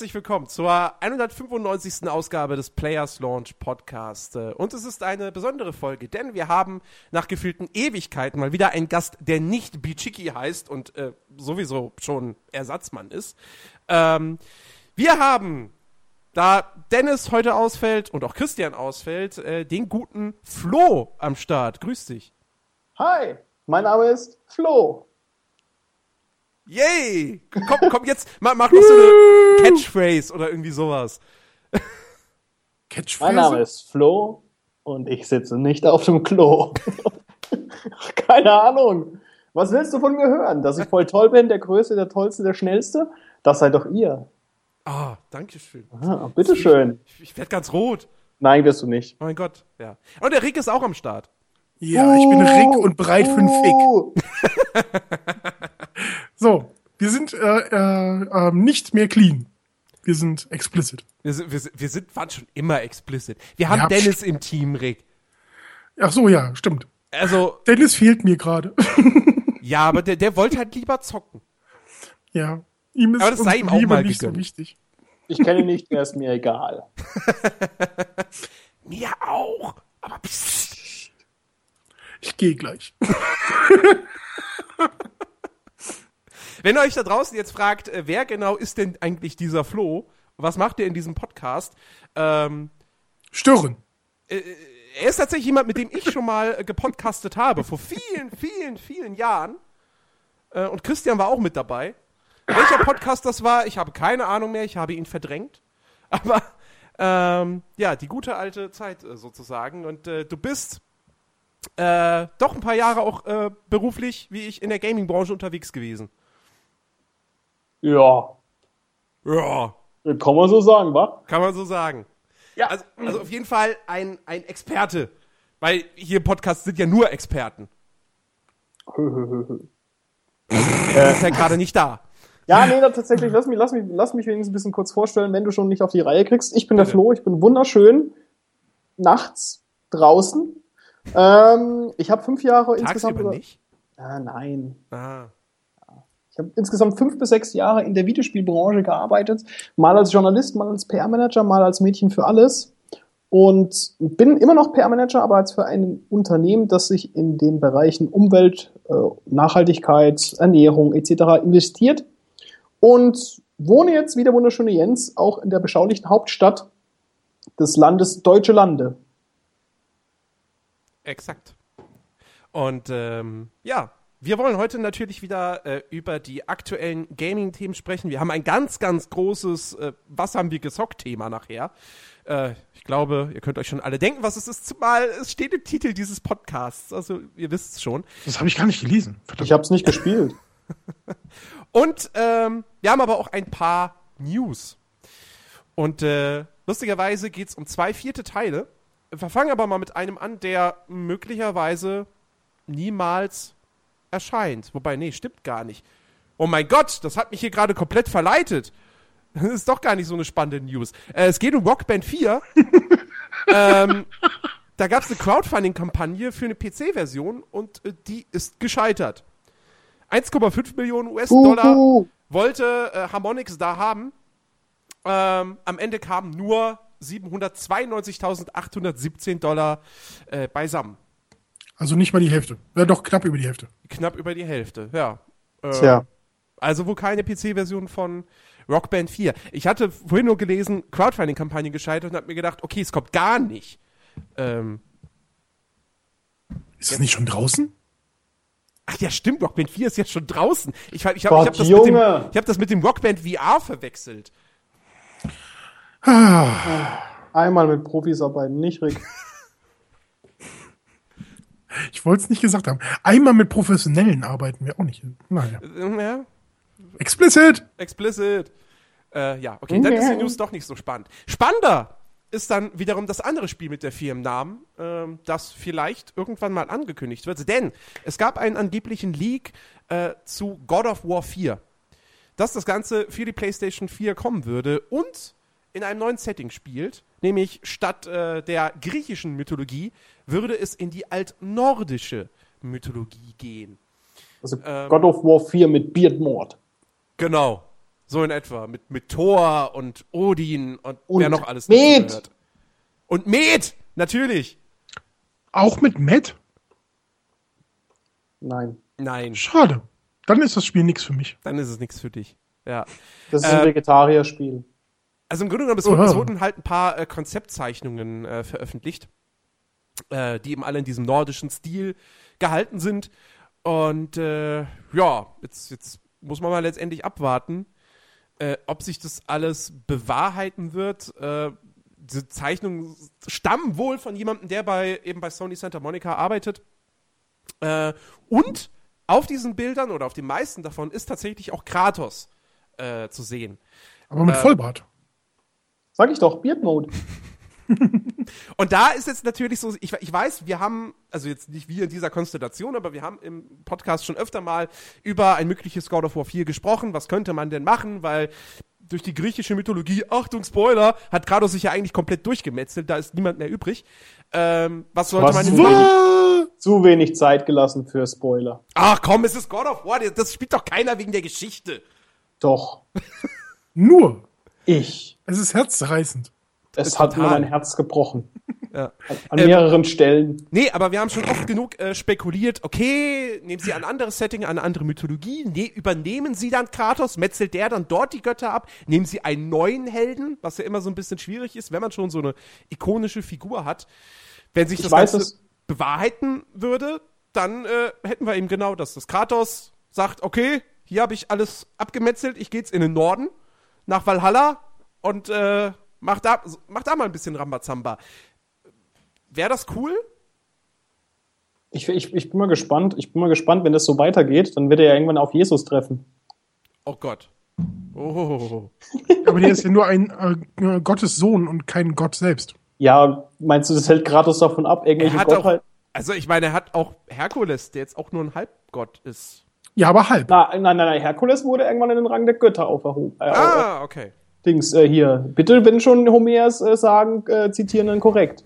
herzlich willkommen zur 195. Ausgabe des Players Launch Podcast. Äh, und es ist eine besondere Folge, denn wir haben nach gefühlten Ewigkeiten mal wieder einen Gast, der nicht Bichiki heißt und äh, sowieso schon Ersatzmann ist. Ähm, wir haben, da Dennis heute ausfällt und auch Christian ausfällt, äh, den guten Flo am Start. Grüß dich. Hi, mein Name ist Flo. Yay! Komm, komm jetzt, mach, mach noch so eine Catchphrase oder irgendwie sowas. Catchphrase? Mein Name ist Flo und ich sitze nicht auf dem Klo. Keine Ahnung. Was willst du von mir hören? Dass ich voll toll bin, der Größte, der Tollste, der Schnellste? Das seid doch ihr. Ah, danke schön. Ah, bitteschön. Ich, ich werde ganz rot. Nein, wirst du nicht. Oh mein Gott, ja. Und der Rick ist auch am Start. Ja, ich bin Rick und bereit für einen Fick. so, wir sind äh, äh, äh, nicht mehr clean. Wir sind explicit. Wir sind, wir, wir sind, waren schon immer explicit. Wir haben ja, Dennis im Team, Rick. Ach so, ja, stimmt. Also. Dennis fehlt mir gerade. ja, aber der, der wollte halt lieber zocken. Ja. Ihm ist aber das sei ihm auch mal nicht gegönnt. so wichtig. Ich kenne ihn nicht, er ist mir egal. mir auch. Aber psst. Ich gehe gleich. Wenn ihr euch da draußen jetzt fragt, äh, wer genau ist denn eigentlich dieser Flo? Was macht er in diesem Podcast? Ähm, Stören. Äh, äh, er ist tatsächlich jemand, mit dem ich schon mal äh, gepodcastet habe, vor vielen, vielen, vielen Jahren. Äh, und Christian war auch mit dabei. Welcher Podcast das war, ich habe keine Ahnung mehr, ich habe ihn verdrängt. Aber ähm, ja, die gute alte Zeit äh, sozusagen. Und du bist äh, doch ein paar Jahre auch äh, beruflich, wie ich, in der Gaming-Branche unterwegs gewesen. Ja. Ja. Kann man so sagen, wa? Kann man so sagen. Ja. Also, also auf jeden Fall ein, ein Experte. Weil hier im Podcast sind ja nur Experten. Er ist ja gerade nicht da. Ja, nee, tatsächlich, lass mich, lass, mich, lass mich wenigstens ein bisschen kurz vorstellen, wenn du schon nicht auf die Reihe kriegst. Ich bin der Flo, ich bin wunderschön nachts draußen ähm, ich habe fünf Jahre Tagsüber insgesamt. nicht? Ah, nein. Ah. Ich habe insgesamt fünf bis sechs Jahre in der Videospielbranche gearbeitet. Mal als Journalist, mal als PR-Manager, mal als Mädchen für alles. Und bin immer noch PR-Manager, aber als für ein Unternehmen, das sich in den Bereichen Umwelt, äh, Nachhaltigkeit, Ernährung etc. investiert. Und wohne jetzt, wie der wunderschöne Jens, auch in der beschaulichen Hauptstadt des Landes Deutsche Lande. Exakt. Und ähm, ja, wir wollen heute natürlich wieder äh, über die aktuellen Gaming-Themen sprechen. Wir haben ein ganz, ganz großes äh, Was haben wir gezockt-Thema nachher. Äh, ich glaube, ihr könnt euch schon alle denken, was es ist, zumal es steht im Titel dieses Podcasts. Also, ihr wisst es schon. Das habe ich gar nicht gelesen. Verdammt. Ich habe es nicht gespielt. Und ähm, wir haben aber auch ein paar News. Und äh, lustigerweise geht es um zwei vierte Teile wir fangen aber mal mit einem an, der möglicherweise niemals erscheint. Wobei, nee, stimmt gar nicht. Oh mein Gott, das hat mich hier gerade komplett verleitet. Das ist doch gar nicht so eine spannende News. Äh, es geht um Rockband 4. ähm, da gab es eine Crowdfunding-Kampagne für eine PC-Version und äh, die ist gescheitert. 1,5 Millionen US-Dollar wollte äh, Harmonix da haben. Ähm, am Ende kamen nur 792.817 Dollar äh, beisammen. Also nicht mal die Hälfte. Ja, doch, knapp über die Hälfte. Knapp über die Hälfte, ja. Äh, Tja. Also wohl keine PC-Version von Rockband 4. Ich hatte vorhin nur gelesen, Crowdfunding-Kampagne gescheitert und habe mir gedacht, okay, es kommt gar nicht. Ähm, ist das nicht schon draußen? Ach ja, stimmt, Rockband 4 ist jetzt schon draußen. Ich, ich habe hab das, mit dem, hab das mit dem Rockband VR verwechselt. Einmal mit Profis arbeiten, nicht Rick. Ich wollte es nicht gesagt haben. Einmal mit Professionellen arbeiten wir auch nicht. Naja. Ja. Explicit! Explicit. Äh, ja, okay, dann ist die News doch nicht so spannend. Spannender ist dann wiederum das andere Spiel mit der Firmennamen, äh, das vielleicht irgendwann mal angekündigt wird. Denn es gab einen angeblichen Leak äh, zu God of War 4, dass das Ganze für die PlayStation 4 kommen würde und in einem neuen Setting spielt, nämlich statt äh, der griechischen Mythologie würde es in die altnordische Mythologie gehen. Also ähm, God of War 4 mit Beard Mord. Genau. So in etwa. Mit, mit Thor und Odin und, Und wer noch alles dazugehört. Und Met! Natürlich! Auch mit Matt? Nein. Nein, Schade. Dann ist das Spiel nichts für mich. dann ist es nichts für dich. Ja. Das ist Äh, ein Vegetarierspiel. Also im Grunde genommen, es wurden, es wurden halt ein paar äh, Konzeptzeichnungen äh, veröffentlicht, äh, die eben alle in diesem nordischen Stil gehalten sind. Und äh, ja, jetzt, jetzt muss man mal letztendlich abwarten, äh, ob sich das alles bewahrheiten wird. Äh, diese Zeichnungen stammen wohl von jemandem, der bei eben bei Sony Santa Monica arbeitet. Und auf diesen Bildern oder auf den meisten davon ist tatsächlich auch Kratos zu sehen. Aber mit Vollbart. Sag ich doch, Beard Mode. Und da ist jetzt natürlich so, ich, ich weiß, wir haben, also jetzt nicht wir in dieser Konstellation, aber wir haben im Podcast schon öfter mal über ein mögliches God of War 4 gesprochen. Was könnte man denn machen? Weil durch die griechische Mythologie, Achtung, Spoiler, hat Kratos sich ja eigentlich komplett durchgemetzelt, da ist niemand mehr übrig. Ähm, was sollte Was? man Was? machen? Zu wenig Zeit gelassen für Spoiler. Ach komm, es ist God of War, das spielt doch keiner wegen der Geschichte. Doch. Nur. Ich. Es ist herzzerreißend. Es hat mir mein Herz gebrochen. Ja. An, Ähm, mehreren Stellen. Nee, aber wir haben schon oft genug äh, spekuliert, okay, nehmen Sie ein anderes Setting, eine andere Mythologie, ne, übernehmen Sie dann Kratos, metzelt der dann dort die Götter ab, nehmen Sie einen neuen Helden, was ja immer so ein bisschen schwierig ist, wenn man schon so eine ikonische Figur hat. Wenn sich Ich das weiß Ganze bewahrheiten würde, dann äh, hätten wir eben genau das. Das Kratos sagt, okay, hier habe ich alles abgemetzelt, ich gehe jetzt in den Norden, nach Valhalla und äh, mach, da, mach da mal ein bisschen Rambazamba. Wäre das cool? Ich, ich, ich bin mal gespannt. Ich bin mal gespannt, wenn das so weitergeht, dann wird er ja irgendwann auf Jesus treffen. Oh Gott. Oh. Aber der ist ja nur ein äh, Gottes Sohn und kein Gott selbst. Ja, meinst du, das hält Kratos davon ab, Er irgendwelche hat auch, Gottheit? also ich meine, er hat auch Herkules, der jetzt auch nur ein Halbgott ist. Ja, aber halb. Na, nein, nein, nein, Herkules wurde irgendwann in den Rang der Götter auferhoben. Äh, Ah, okay. Dings, äh, hier. Bitte, wenn schon Homers äh, sagen, äh, zitieren, dann korrekt.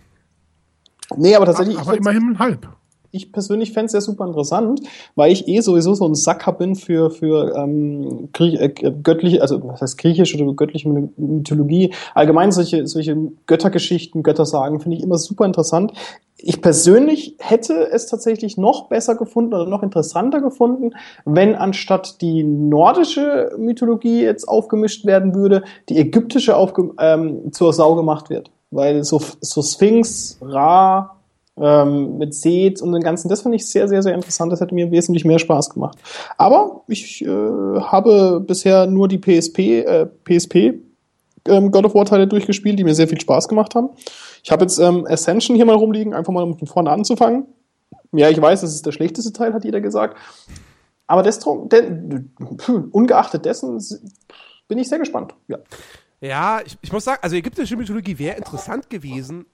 Nee, aber tatsächlich, aber ich, find's- immerhin halb. Ich persönlich fände es ja super interessant, weil ich eh sowieso so ein Sacker bin für, für ähm, äh, göttliche, also was heißt griechisch oder göttliche Mythologie. Allgemein solche, solche Göttergeschichten, Göttersagen finde ich immer super interessant. Ich persönlich hätte es tatsächlich noch besser gefunden oder noch interessanter gefunden, wenn anstatt die nordische Mythologie jetzt aufgemischt werden würde, die ägyptische aufge ähm, zur Sau gemacht wird. Weil so, so Sphinx, Ra, ähm, mit Seth und den ganzen, das finde ich sehr, sehr, sehr interessant. Das hätte mir wesentlich mehr Spaß gemacht. Aber ich äh, habe bisher nur die PSP, äh, PSP ähm, God of War Teile durchgespielt, die mir sehr viel Spaß gemacht haben. Ich habe jetzt ähm, Ascension hier mal rumliegen, einfach mal um von vorne anzufangen. Ja, ich weiß, das ist der schlechteste Teil, hat jeder gesagt. Aber desto, de, ungeachtet dessen bin ich sehr gespannt. Ja. Ja, ich, ich muss sagen, also ägyptische Mythologie wäre interessant gewesen.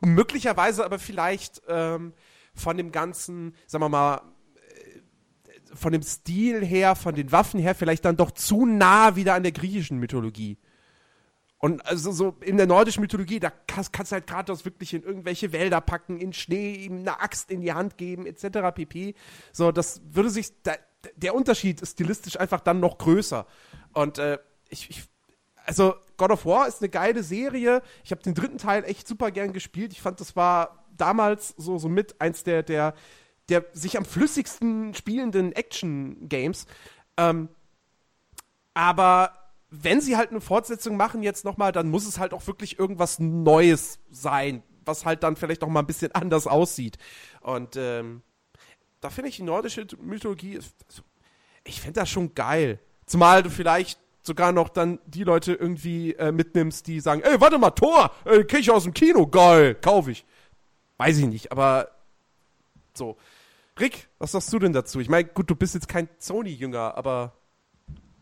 Möglicherweise aber vielleicht ähm, von dem ganzen, sagen wir mal, äh, von dem Stil her, von den Waffen her, vielleicht dann doch zu nah wieder an der griechischen Mythologie. Und also so in der nordischen Mythologie, da kannst, kannst du halt Kratos wirklich in irgendwelche Wälder packen, in Schnee, ihm eine Axt in die Hand geben, etc. pp. So, das würde sich, da, der Unterschied ist stilistisch einfach dann noch größer. Und äh, ich, ich, also God of War ist eine geile Serie. Ich habe den dritten Teil echt super gern gespielt. Ich fand, das war damals so, so mit eins der, der, der sich am flüssigsten spielenden Action-Games. Ähm, aber wenn sie halt eine Fortsetzung machen jetzt nochmal, dann muss es halt auch wirklich irgendwas Neues sein, was halt dann vielleicht noch mal ein bisschen anders aussieht. Und ähm, da finde ich die nordische Mythologie, also, ich finde das schon geil. Zumal du vielleicht sogar noch dann die Leute irgendwie äh, mitnimmst, die sagen, ey, warte mal, Tor, äh, krieg ich aus dem Kino, geil, kauf ich. Weiß ich nicht, aber so. Rick, was sagst du denn dazu? Ich meine, gut, du bist jetzt kein Sony-Jünger, aber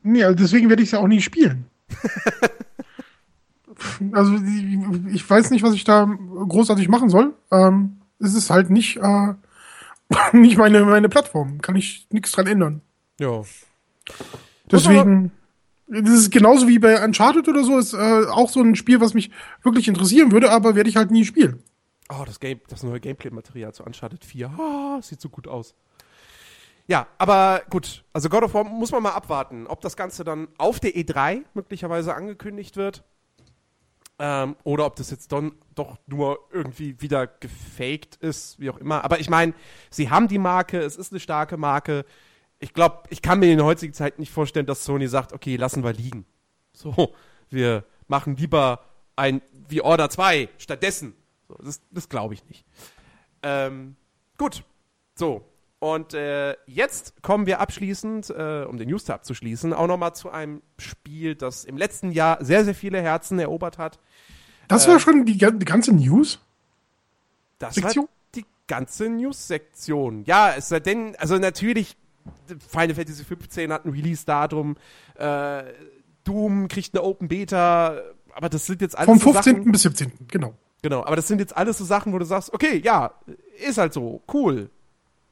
Nee, also deswegen werde ich es ja auch nie spielen. also ich weiß nicht, was ich da großartig machen soll. Ähm, es ist halt nicht, äh, nicht meine, meine Plattform. Kann ich nichts dran ändern. ja. Deswegen, das ist genauso wie bei Uncharted oder so, ist äh, auch so ein Spiel, was mich wirklich interessieren würde, aber werde ich halt nie spielen. Oh, das, Game, das neue Gameplay-Material zu Uncharted 4. Ah, sieht so gut aus. Ja, aber gut. Also God of War muss man mal abwarten, ob das Ganze dann auf der E3 möglicherweise angekündigt wird. Ähm, oder ob das jetzt dann doch nur irgendwie wieder gefaked ist, wie auch immer. Aber ich meine, sie haben die Marke, es ist eine starke Marke. Ich glaube, ich kann mir in der heutigen Zeit nicht vorstellen, dass Sony sagt, okay, lassen wir liegen. So, wir machen lieber ein wie Order 2 stattdessen. So, das das glaube ich nicht. Ähm, gut, so. Und äh, jetzt kommen wir abschließend, äh, um den News abzuschließen, auch nochmal zu einem Spiel, das im letzten Jahr sehr, sehr viele Herzen erobert hat. Das war schon die, die ganze News? Das Sektion? war die ganze News-Sektion. Ja, es sei denn, also natürlich, Final Fantasy 15 hat ein Release-Datum, äh, Doom kriegt eine Open Beta, aber das sind jetzt alles Vom so 15. Sachen, bis 17. Genau. Genau, aber das sind jetzt alles so Sachen, wo du sagst, okay, ja, ist halt so, cool,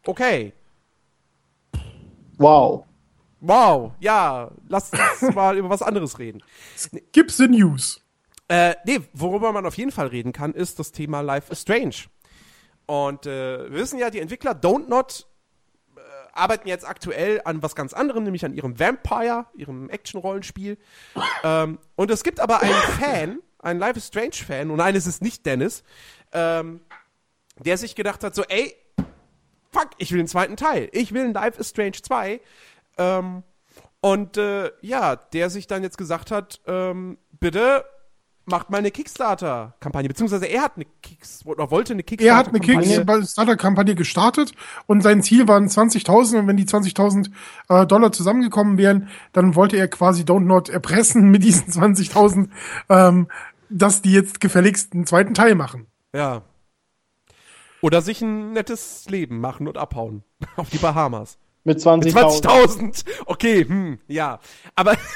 okay, Wow. wow, ja, lass uns mal über was anderes reden. Gibt's the News? Äh, nee, worüber man auf jeden Fall reden kann, ist das Thema Life is Strange. Und äh, wir wissen ja, die Entwickler Don't Not arbeiten jetzt aktuell an was ganz anderem, nämlich an ihrem Vampire, ihrem Action-Rollenspiel. ähm, und es gibt aber einen Fan, einen Life is Strange-Fan, und eines ist nicht Dennis, ähm, der sich gedacht hat, so, ey, fuck, ich will den zweiten Teil. Ich will ein Life is Strange 2. Ähm, und äh, ja, der sich dann jetzt gesagt hat, ähm, bitte macht mal eine Kickstarter-Kampagne. Beziehungsweise er hat eine Kicks oder wollte eine Er hat eine Kickstarter-Kampagne. Kickstarter-Kampagne gestartet und sein Ziel waren 20.000 und wenn die 20.000 äh, Dollar zusammengekommen wären, dann wollte er quasi Don't Not erpressen mit diesen 20.000, ähm, dass die jetzt gefälligst einen zweiten Teil machen. Ja. Oder sich ein nettes Leben machen und abhauen. Auf die Bahamas. Mit Mit 20.000. 20.000. Okay, hm, ja. Aber.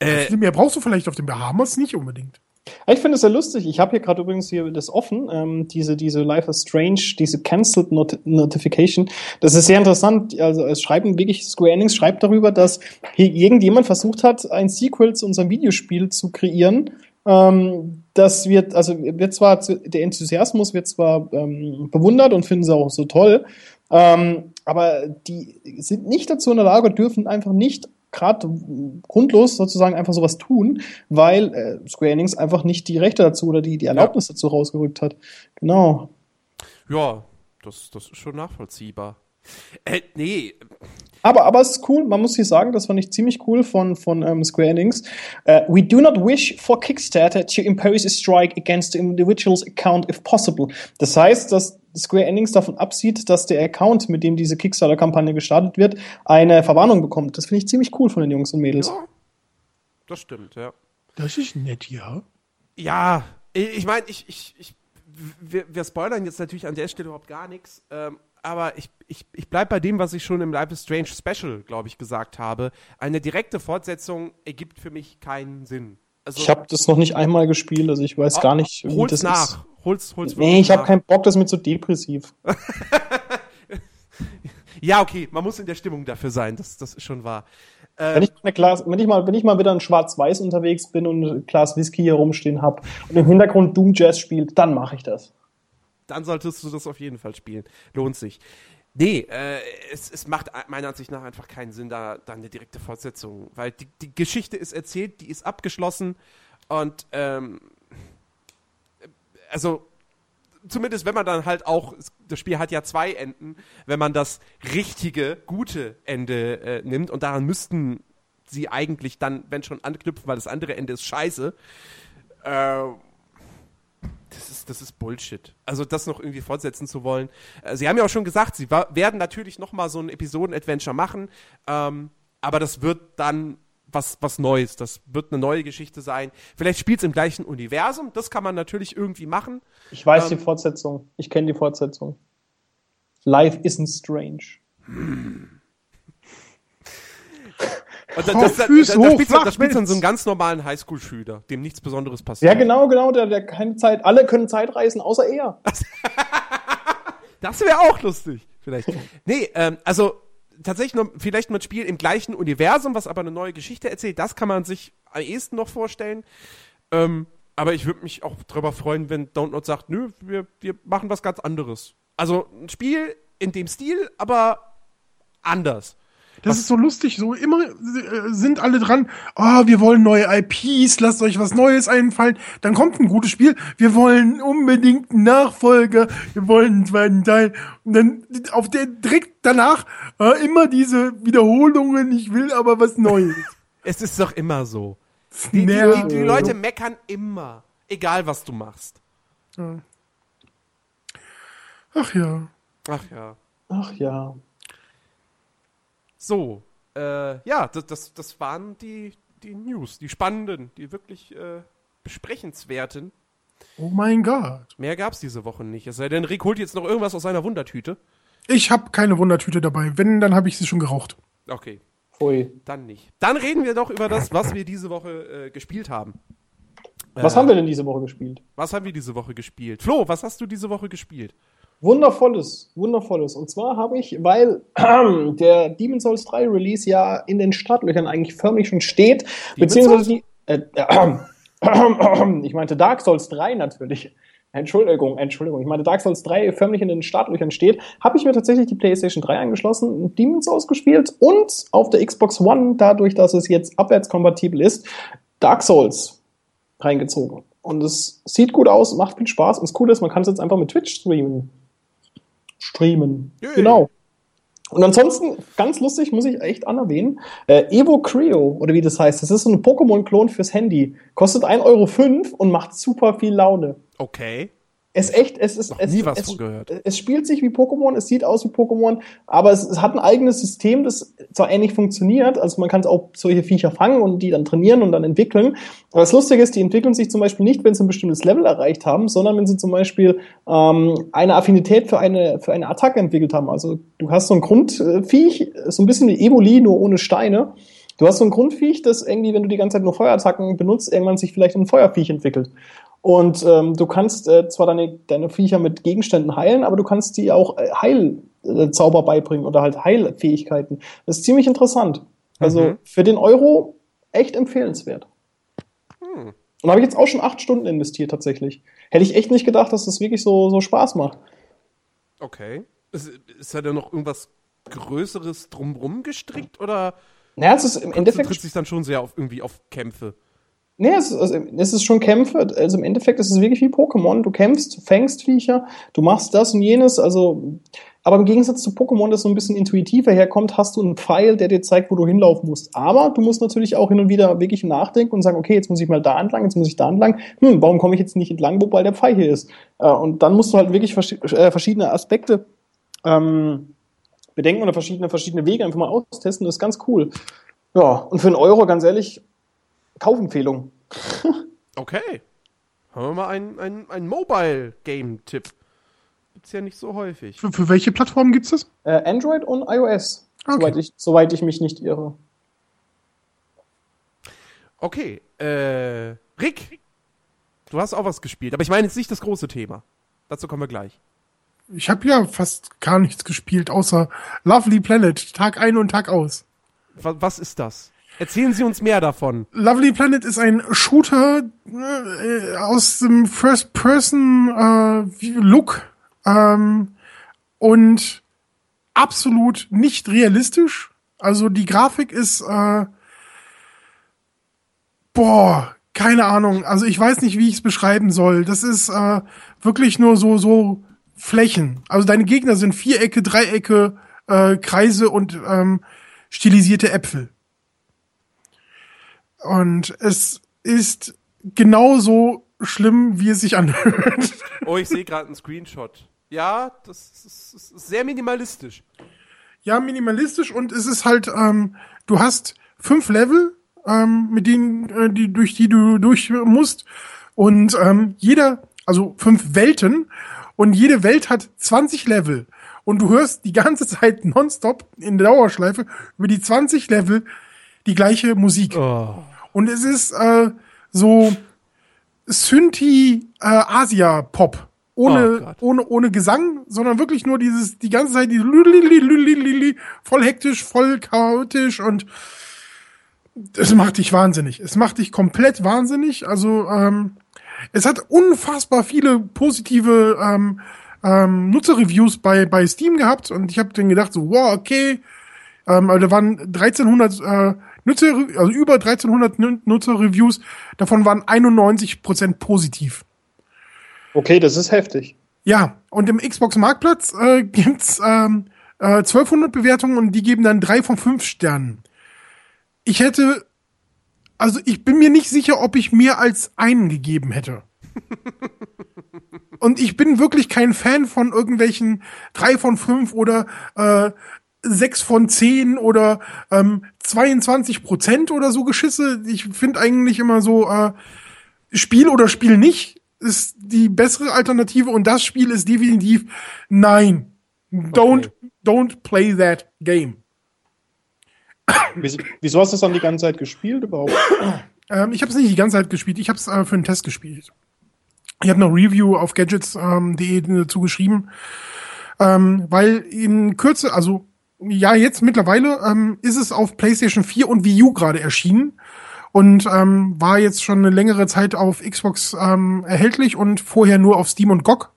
äh, Mehr brauchst du vielleicht auf den Bahamas nicht unbedingt. Ich finde es sehr lustig. Ich habe hier gerade übrigens hier das offen, ähm, diese, diese Life is Strange, diese Cancelled Not Notification. Das ist sehr interessant. Also es schreiben wirklich, Square Enix schreibt darüber, dass hier irgendjemand versucht hat, ein Sequel zu unserem Videospiel zu kreieren. Ähm, das wird, also wird zwar, der Enthusiasmus wird zwar ähm, bewundert und finden sie auch so toll, ähm, aber die sind nicht dazu in der Lage, dürfen einfach nicht gerade grundlos sozusagen einfach sowas tun, weil äh, Square Enix einfach nicht die Rechte dazu oder die, die Erlaubnis dazu rausgerückt hat. Genau. ja, das, das ist schon nachvollziehbar. Äh, nee, Aber, aber es ist cool, man muss hier sagen, das fand ich ziemlich cool von, von ähm, Square Enix. Äh, we do not wish for Kickstarter to impose a strike against the individual's account if possible. Das heißt, dass Square Enix davon absieht, dass der Account, mit dem diese Kickstarter-Kampagne gestartet wird, eine Verwarnung bekommt. Das finde ich ziemlich cool von den Jungs und Mädels. Ja, das stimmt, ja. Das ist nett, ja. Ja, ich, meine, ich, ich, ich, wir, wir spoilern jetzt natürlich an der Stelle überhaupt gar nichts, ähm, aber ich, ich, ich bleibe bei dem, was ich schon im Life is Strange Special, glaube ich, gesagt habe. Eine direkte Fortsetzung ergibt für mich keinen Sinn. Also, Ich habe das noch nicht einmal gespielt, also ich weiß gar nicht, wie hol's das nach. ist. Hol's, hol's Nee, ich habe keinen Bock, das ist mir zu depressiv. Ja, okay, man muss in der Stimmung dafür sein, das, das ist schon wahr. Wenn ich, eine Glas, wenn, ich mal, wenn ich mal wieder in Schwarz-Weiß unterwegs bin und ein Glas Whisky hier rumstehen habe und im Hintergrund Doom Jazz spielt, dann mache ich das. dann solltest du das auf jeden Fall spielen. Lohnt sich. Nee, äh, es, es macht meiner Ansicht nach einfach keinen Sinn, da, da eine direkte Fortsetzung, weil die, die Geschichte ist erzählt, die ist abgeschlossen und ähm, also zumindest wenn man dann halt auch, das Spiel hat ja zwei Enden, wenn man das richtige, gute Ende äh, nimmt und daran müssten sie eigentlich dann, wenn schon anknüpfen, weil das andere Ende ist scheiße, äh, das ist, das ist Bullshit. Also das noch irgendwie fortsetzen zu wollen. Äh, Sie haben ja auch schon gesagt, sie werden natürlich noch mal so ein Episoden-Adventure machen, ähm, aber das wird dann was, was Neues. Das wird eine neue Geschichte sein. Vielleicht spielt es im gleichen Universum. Das kann man natürlich irgendwie machen. Ich weiß Ähm. die Fortsetzung. Ich kenne die Fortsetzung. Life isn't strange. Und da, Oh, das, da, da, da, Füße hoch, spielst du dann so einen ganz normalen Highschool-Schüler, dem nichts Besonderes passiert. Ja, genau, genau, der, der keine Zeit, alle können Zeit reisen, außer er. Das wäre auch lustig, vielleicht. nee, ähm, also tatsächlich noch, vielleicht mal ein Spiel im gleichen Universum, was aber eine neue Geschichte erzählt, das kann man sich am ehesten noch vorstellen. Ähm, aber ich würde mich auch darüber freuen, wenn Don't Not sagt, nö, wir, wir machen was ganz anderes. Also ein Spiel in dem Stil, aber anders. Das Was- ist so lustig, so immer äh, sind alle dran, oh, wir wollen neue IPs, lasst euch was Neues einfallen. Dann kommt ein gutes Spiel, wir wollen unbedingt einen Nachfolger, wir wollen einen zweiten Teil. Und dann auf der direkt danach äh, immer diese Wiederholungen, ich will aber was Neues. Es ist doch immer so. Die, die, die, die Leute meckern immer. Egal, was du machst. Ach ja. Ach ja. Ach ja. So. Äh, ja, das, das, das waren die, die News. Die spannenden, die wirklich äh, besprechenswerten. Oh mein Gott. Mehr gab's diese Woche nicht. Es sei denn, Rick holt jetzt noch irgendwas aus seiner Wundertüte. Ich habe keine Wundertüte dabei. Wenn, dann habe ich sie schon geraucht. Okay, Pfui. dann nicht. Dann reden wir doch über das, was wir diese Woche äh, gespielt haben. Was Äh, haben wir denn diese Woche gespielt? Was haben wir diese Woche gespielt? Flo, was hast du diese Woche gespielt? Wundervolles, wundervolles. Und zwar habe ich, weil der Demon's Souls 3 Release ja in den Startlöchern eigentlich förmlich schon steht, beziehungsweise die, äh, äh, ich meinte Dark Souls 3 natürlich. Entschuldigung, Entschuldigung. Ich meinte Dark Souls 3 förmlich in den Startlöchern steht, habe ich mir tatsächlich die PlayStation 3 angeschlossen, Demon's Souls gespielt und auf der Xbox One, dadurch, dass es jetzt abwärtskompatibel ist, Dark Souls reingezogen. Und es sieht gut aus, macht viel Spaß. Und das Coole ist, man kann es jetzt einfach mit Twitch streamen. Streamen. Yay. Genau. Und ansonsten, ganz lustig, muss ich echt anerwähnen, äh, Evo Creo, oder wie das heißt, das ist so ein Pokémon-Klon fürs Handy. Kostet 1,05 Euro und macht super viel Laune. Okay. Es echt, es ist, Noch es, nie was es, gehört. es spielt sich wie Pokémon, es sieht aus wie Pokémon, aber es, es hat ein eigenes System, das zwar ähnlich funktioniert, also man kann auch solche Viecher fangen und die dann trainieren und dann entwickeln. Aber das Lustige ist, die entwickeln sich zum Beispiel nicht, wenn sie ein bestimmtes Level erreicht haben, sondern wenn sie zum Beispiel ähm, eine Affinität für eine, für eine Attacke entwickelt haben. Also du hast so ein Grundviech, so ein bisschen wie Evoli, nur ohne Steine. Du hast so ein Grundviech, das irgendwie, wenn du die ganze Zeit nur Feuerattacken benutzt, irgendwann sich vielleicht in ein Feuerviech entwickelt. Und ähm, du kannst äh, zwar deine, deine Viecher mit Gegenständen heilen, aber du kannst die auch äh, Heilzauber beibringen oder halt Heilfähigkeiten. Das ist ziemlich interessant. Also Mhm. für den Euro echt empfehlenswert. Hm. Und habe ich jetzt auch schon acht Stunden investiert tatsächlich. Hätte ich echt nicht gedacht, dass das wirklich so, so Spaß macht. Okay. Ist, ist da denn noch irgendwas Größeres drumrum gestrickt oder Naja, es ist im Endeffekt sich dann schon sehr auf irgendwie auf Kämpfe? Nee, es ist, es ist schon Kämpfe. Also im Endeffekt ist es wirklich wie Pokémon. Du kämpfst, fängst Viecher, du machst das und jenes. Also, aber im Gegensatz zu Pokémon, das so ein bisschen intuitiver herkommt, hast du einen Pfeil, der dir zeigt, wo du hinlaufen musst. Aber du musst natürlich auch hin und wieder wirklich nachdenken und sagen, okay, jetzt muss ich mal da entlang, jetzt muss ich da entlang. Hm, warum komme ich jetzt nicht entlang, wobei der Pfeil hier ist? Äh, und dann musst du halt wirklich äh, verschiedene Aspekte ähm, bedenken oder verschiedene, verschiedene Wege einfach mal austesten. Das ist ganz cool. Ja, und für einen Euro, ganz ehrlich, Kaufempfehlung. Okay. Haben wir mal einen, einen, einen Mobile-Game-Tipp. Gibt's ja nicht so häufig. Für, für welche Plattform gibt's das? Äh, Android und iOS, Okay. soweit, ich, soweit ich mich nicht irre. Okay, äh, Rick, du hast auch was gespielt, aber ich meine jetzt nicht das große Thema. Dazu kommen wir gleich. Ich habe ja fast gar nichts gespielt, außer Lovely Planet, Tag ein und Tag aus. Was ist das? Erzählen Sie uns mehr davon. Lovely Planet ist ein Shooter äh, aus dem First-Person-Look ähm, und absolut nicht realistisch. Also die Grafik ist, äh, boah, keine Ahnung. Also ich weiß nicht, wie ich es beschreiben soll. Das ist äh, wirklich nur so so Flächen. Also deine Gegner sind Vierecke, Dreiecke, äh, Kreise und ähm, stilisierte Äpfel. Und es ist genauso schlimm, wie es sich anhört. Oh, ich sehe gerade einen Screenshot. Ja, das ist, das ist sehr minimalistisch. ja, minimalistisch und es ist halt, ähm, du hast fünf Level, ähm, mit denen, äh, die, durch die du durch musst. Und ähm, jeder, also fünf Welten und jede Welt hat 20 Level. Und du hörst die ganze Zeit nonstop in der Dauerschleife über die 20 Level die gleiche Musik. Oh. Und es ist äh, so Synthi-Asia-Pop. Oh ohne, Gott. ohne, ohne Gesang, sondern wirklich nur dieses, die ganze Zeit, die voll hektisch, voll chaotisch und es macht dich wahnsinnig. Es macht dich komplett wahnsinnig. Also, ähm, es hat unfassbar viele positive ähm, ähm, Nutzerreviews bei, bei Steam gehabt und ich habe dann gedacht, so, wow, okay, Ähm, also da waren 1300 äh, Nutzer, also über 1300 Nu- Nutzer-Reviews. Davon waren 91% positiv. Okay, das ist heftig. Ja, und im Xbox Marktplatz äh, gibt's ähm, äh, 1200 Bewertungen und die geben dann drei von fünf Sternen. Ich hätte, also ich bin mir nicht sicher, ob ich mehr als einen gegeben hätte. und ich bin wirklich kein Fan von irgendwelchen drei von fünf oder äh, sechs von zehn oder ähm, 22 Prozent oder so Geschisse. Ich finde eigentlich immer so, äh, Spiel oder Spiel nicht ist die bessere Alternative und das Spiel ist definitiv nein. Don't, don't play that game. Wieso, hast du das dann die ganze Zeit gespielt überhaupt? Ähm, ich habe es nicht die ganze Zeit gespielt, ich habe es äh, für einen Test gespielt. Ich habe eine Review auf gadgets.de ähm, dazu geschrieben, ähm, weil in Kürze, also ja, jetzt mittlerweile ähm, ist es auf PlayStation 4 und Wii U gerade erschienen und ähm, war jetzt schon eine längere Zeit auf Xbox ähm, erhältlich und vorher nur auf Steam und GOG.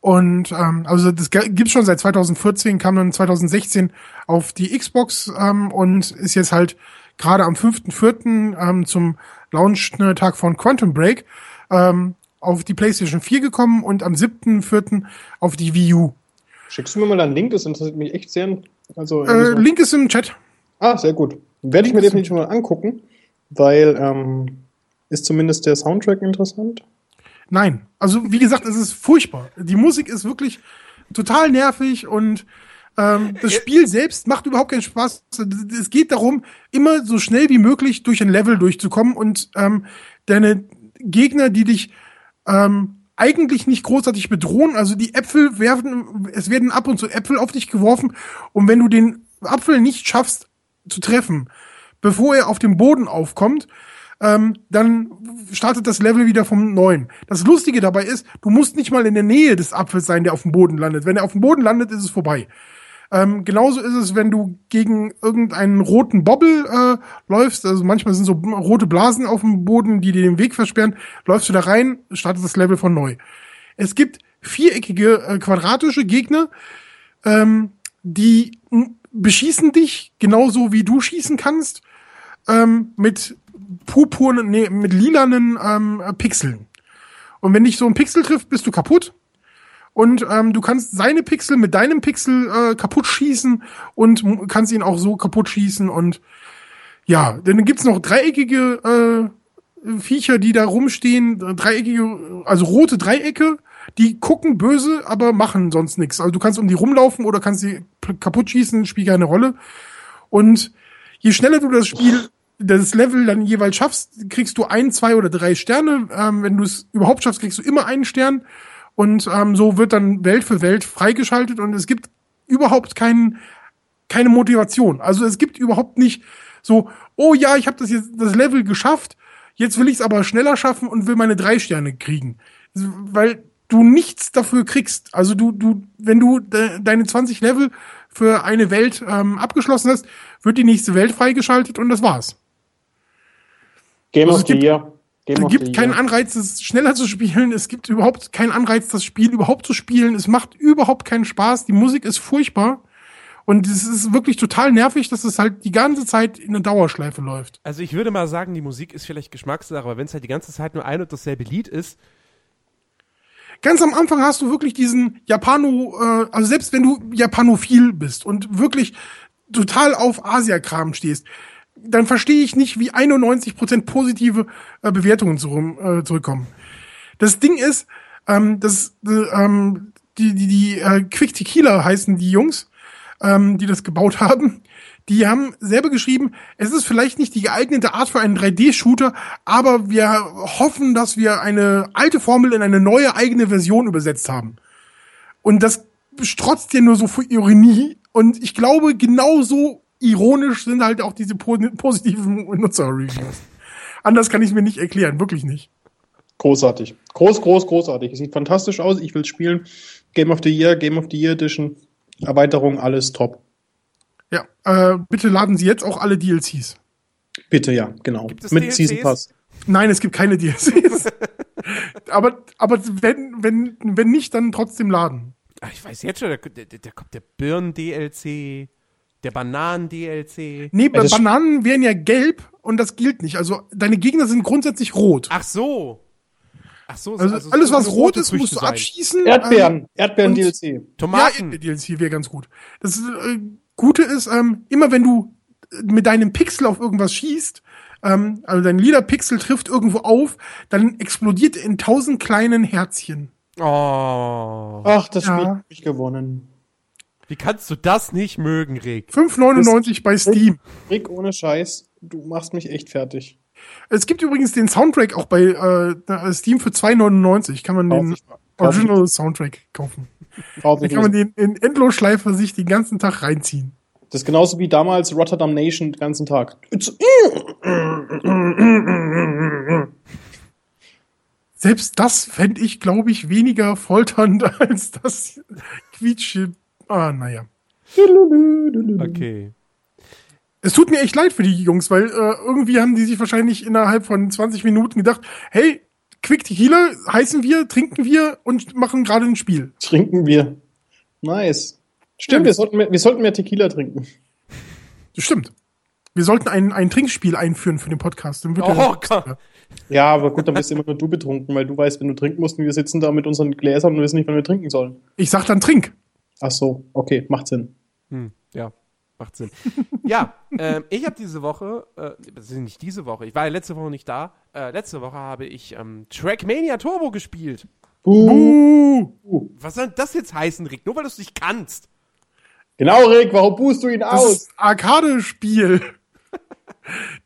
Und ähm, also das gibt's schon seit 2014, kam dann 2016 auf die Xbox ähm, und ist jetzt halt gerade am 5.4. Ähm, zum Launch-Tag von Quantum Break ähm, auf die PlayStation 4 gekommen und am 7.4. auf die Wii U. Schickst du mir mal einen Link? Das interessiert mich echt sehr. Also, Äh, Link ist im Chat. ah, sehr gut. Werde ich mir definitiv mal angucken, weil ähm, ist zumindest der Soundtrack interessant. Nein. Also, wie gesagt, es ist furchtbar. Die Musik ist wirklich total nervig und ähm, das Spiel selbst macht überhaupt keinen Spaß. Es geht darum, immer so schnell wie möglich durch ein Level durchzukommen und ähm, deine Gegner, die dich ähm, eigentlich nicht großartig bedrohen, also die Äpfel werfen, es werden ab und zu Äpfel auf dich geworfen und wenn du den Apfel nicht schaffst zu treffen, bevor er auf dem Boden aufkommt, ähm, dann startet das Level wieder vom Neuen. Das Lustige dabei ist, du musst nicht mal in der Nähe des Apfels sein, der auf dem Boden landet. Wenn er auf dem Boden landet, ist es vorbei. Ähm, genauso ist es, wenn du gegen irgendeinen roten Bobbel äh, läufst. Also manchmal sind so rote Blasen auf dem Boden, die dir den Weg versperren. Läufst du da rein, startet das Level von neu. Es gibt viereckige, äh, quadratische Gegner, ähm, die beschießen dich genauso wie du schießen kannst ähm, mit purpurnen, nee, mit lilanen ähm, Pixeln. Und wenn dich so ein Pixel trifft, bist du kaputt. Und ähm, du kannst seine Pixel mit deinem Pixel äh, kaputt schießen und kannst ihn auch so kaputt schießen. Und ja, dann gibt's noch dreieckige äh, Viecher, die da rumstehen, dreieckige, also rote Dreiecke, die gucken böse, aber machen sonst nichts. Also du kannst um die rumlaufen oder kannst sie kaputt schießen, spielt keine Rolle. Und je schneller du das Spiel, das Level dann jeweils schaffst, kriegst du ein, zwei oder drei Sterne. Ähm, wenn du es überhaupt schaffst, kriegst du immer einen Stern. Und ähm, so wird dann Welt für Welt freigeschaltet und es gibt überhaupt keinen, keine Motivation. Also es gibt überhaupt nicht so, oh ja, ich habe das jetzt das Level geschafft, jetzt will ich es aber schneller schaffen und will meine drei Sterne kriegen. Weil du nichts dafür kriegst. Also du, du, wenn du de, deine 20 Level für eine Welt ähm, abgeschlossen hast, wird die nächste Welt freigeschaltet und das war's. Game Also of the Year. Game Es gibt keinen. Anreiz, es schneller zu spielen. Es gibt überhaupt keinen Anreiz, das Spiel überhaupt zu spielen. Es macht überhaupt keinen Spaß. Die Musik ist furchtbar. Und es ist wirklich total nervig, dass es halt die ganze Zeit in einer Dauerschleife läuft. Also ich würde mal sagen, die Musik ist vielleicht Geschmackssache, aber wenn es halt die ganze Zeit nur ein und dasselbe Lied ist, Ganz am Anfang hast du wirklich diesen Japano, äh, also selbst wenn du Japanophil bist und wirklich total auf Asia-Kram stehst, dann verstehe ich nicht, wie 91% positive äh, Bewertungen zurück, äh, zurückkommen. Das Ding ist, ähm, das, äh, ähm, die, die, die äh, Quick Tequila heißen die Jungs, ähm, die das gebaut haben. Die haben selber geschrieben, es ist vielleicht nicht die geeignete Art für einen 3D-Shooter, aber wir hoffen, dass wir eine alte Formel in eine neue eigene Version übersetzt haben. Und das strotzt ja nur so vor Ironie. Und ich glaube, genauso ironisch sind halt auch diese po positiven Nutzer-Reviews. Anders kann ich mir nicht erklären, wirklich nicht. Großartig. Groß, groß, großartig. Sieht fantastisch aus. Ich will spielen. Game of the Year, Game of the Year Edition, Erweiterung, alles top. Ja, äh, bitte laden Sie jetzt auch alle DLCs. Bitte, ja, genau. Gibt es Mit DLCs? Season Pass. Nein, es gibt keine DLCs. aber aber wenn, wenn, wenn nicht, dann trotzdem laden. ach, ich weiß jetzt schon, da, da, da kommt der Birn-DLC, Der Bananen-DLC. Nee, Ja, Bananen wären ja gelb und das gilt nicht. Also deine Gegner sind grundsätzlich rot. Ach so. Ach so. Also, es alles, was rot ist, Früchte musst du sein. abschießen. Ähm, Erdbeeren, Erdbeeren und- DLC. ja, Tomaten. DLC wäre ganz gut. Das äh, Gute ist, ähm, immer wenn du mit deinem Pixel auf irgendwas schießt, ähm, also dein lila Pixel trifft irgendwo auf, dann explodiert in tausend kleinen Herzchen. oh. Ach, das Ja. Spiel hat mich gewonnen. Wie kannst du das nicht mögen, Rick? 5,99 bei Steam. Rick, ohne Scheiß, du machst mich echt fertig. Es gibt übrigens den Soundtrack auch bei äh, Steam für 2,99. Kann man Kauf den ich- Original Soundtrack kaufen. kauf Da ich kann man den in Endlosschleife sich den ganzen Tag reinziehen. Das ist genauso wie damals Rotterdam Nation den ganzen Tag. Selbst das fände ich, glaube ich, weniger folternd als das Quietsche. Ah, naja. Okay. Es tut mir echt leid für die Jungs, weil äh, irgendwie haben die sich wahrscheinlich innerhalb von 20 Minuten gedacht, hey, Quick Tequila heißen wir, trinken wir und machen gerade ein Spiel. Trinken wir. Nice. Stimmt, Ja, wir sollten, mehr, wir sollten mehr Tequila trinken. Das stimmt. Wir sollten ein, ein Trinkspiel einführen für den Podcast. Dann wird Oh der- Gott. Ja, aber gut, dann bist immer nur du betrunken, weil du weißt, wenn du trinken musst und wir sitzen da mit unseren Gläsern und wissen nicht, wann wir trinken sollen. Ich sag dann Trink. Ach so, okay, macht Sinn. Hm, ja, macht Sinn. ja, ähm, ich habe diese Woche, äh, das ist nicht diese Woche, ich war ja letzte Woche nicht da. Äh, letzte Woche habe ich ähm, Trackmania Turbo gespielt. Buh. Uh, Was soll das jetzt heißen, Rick? Nur weil du es nicht kannst. Genau, Rick, warum buhst du ihn das aus? ist Arcade-Spiel.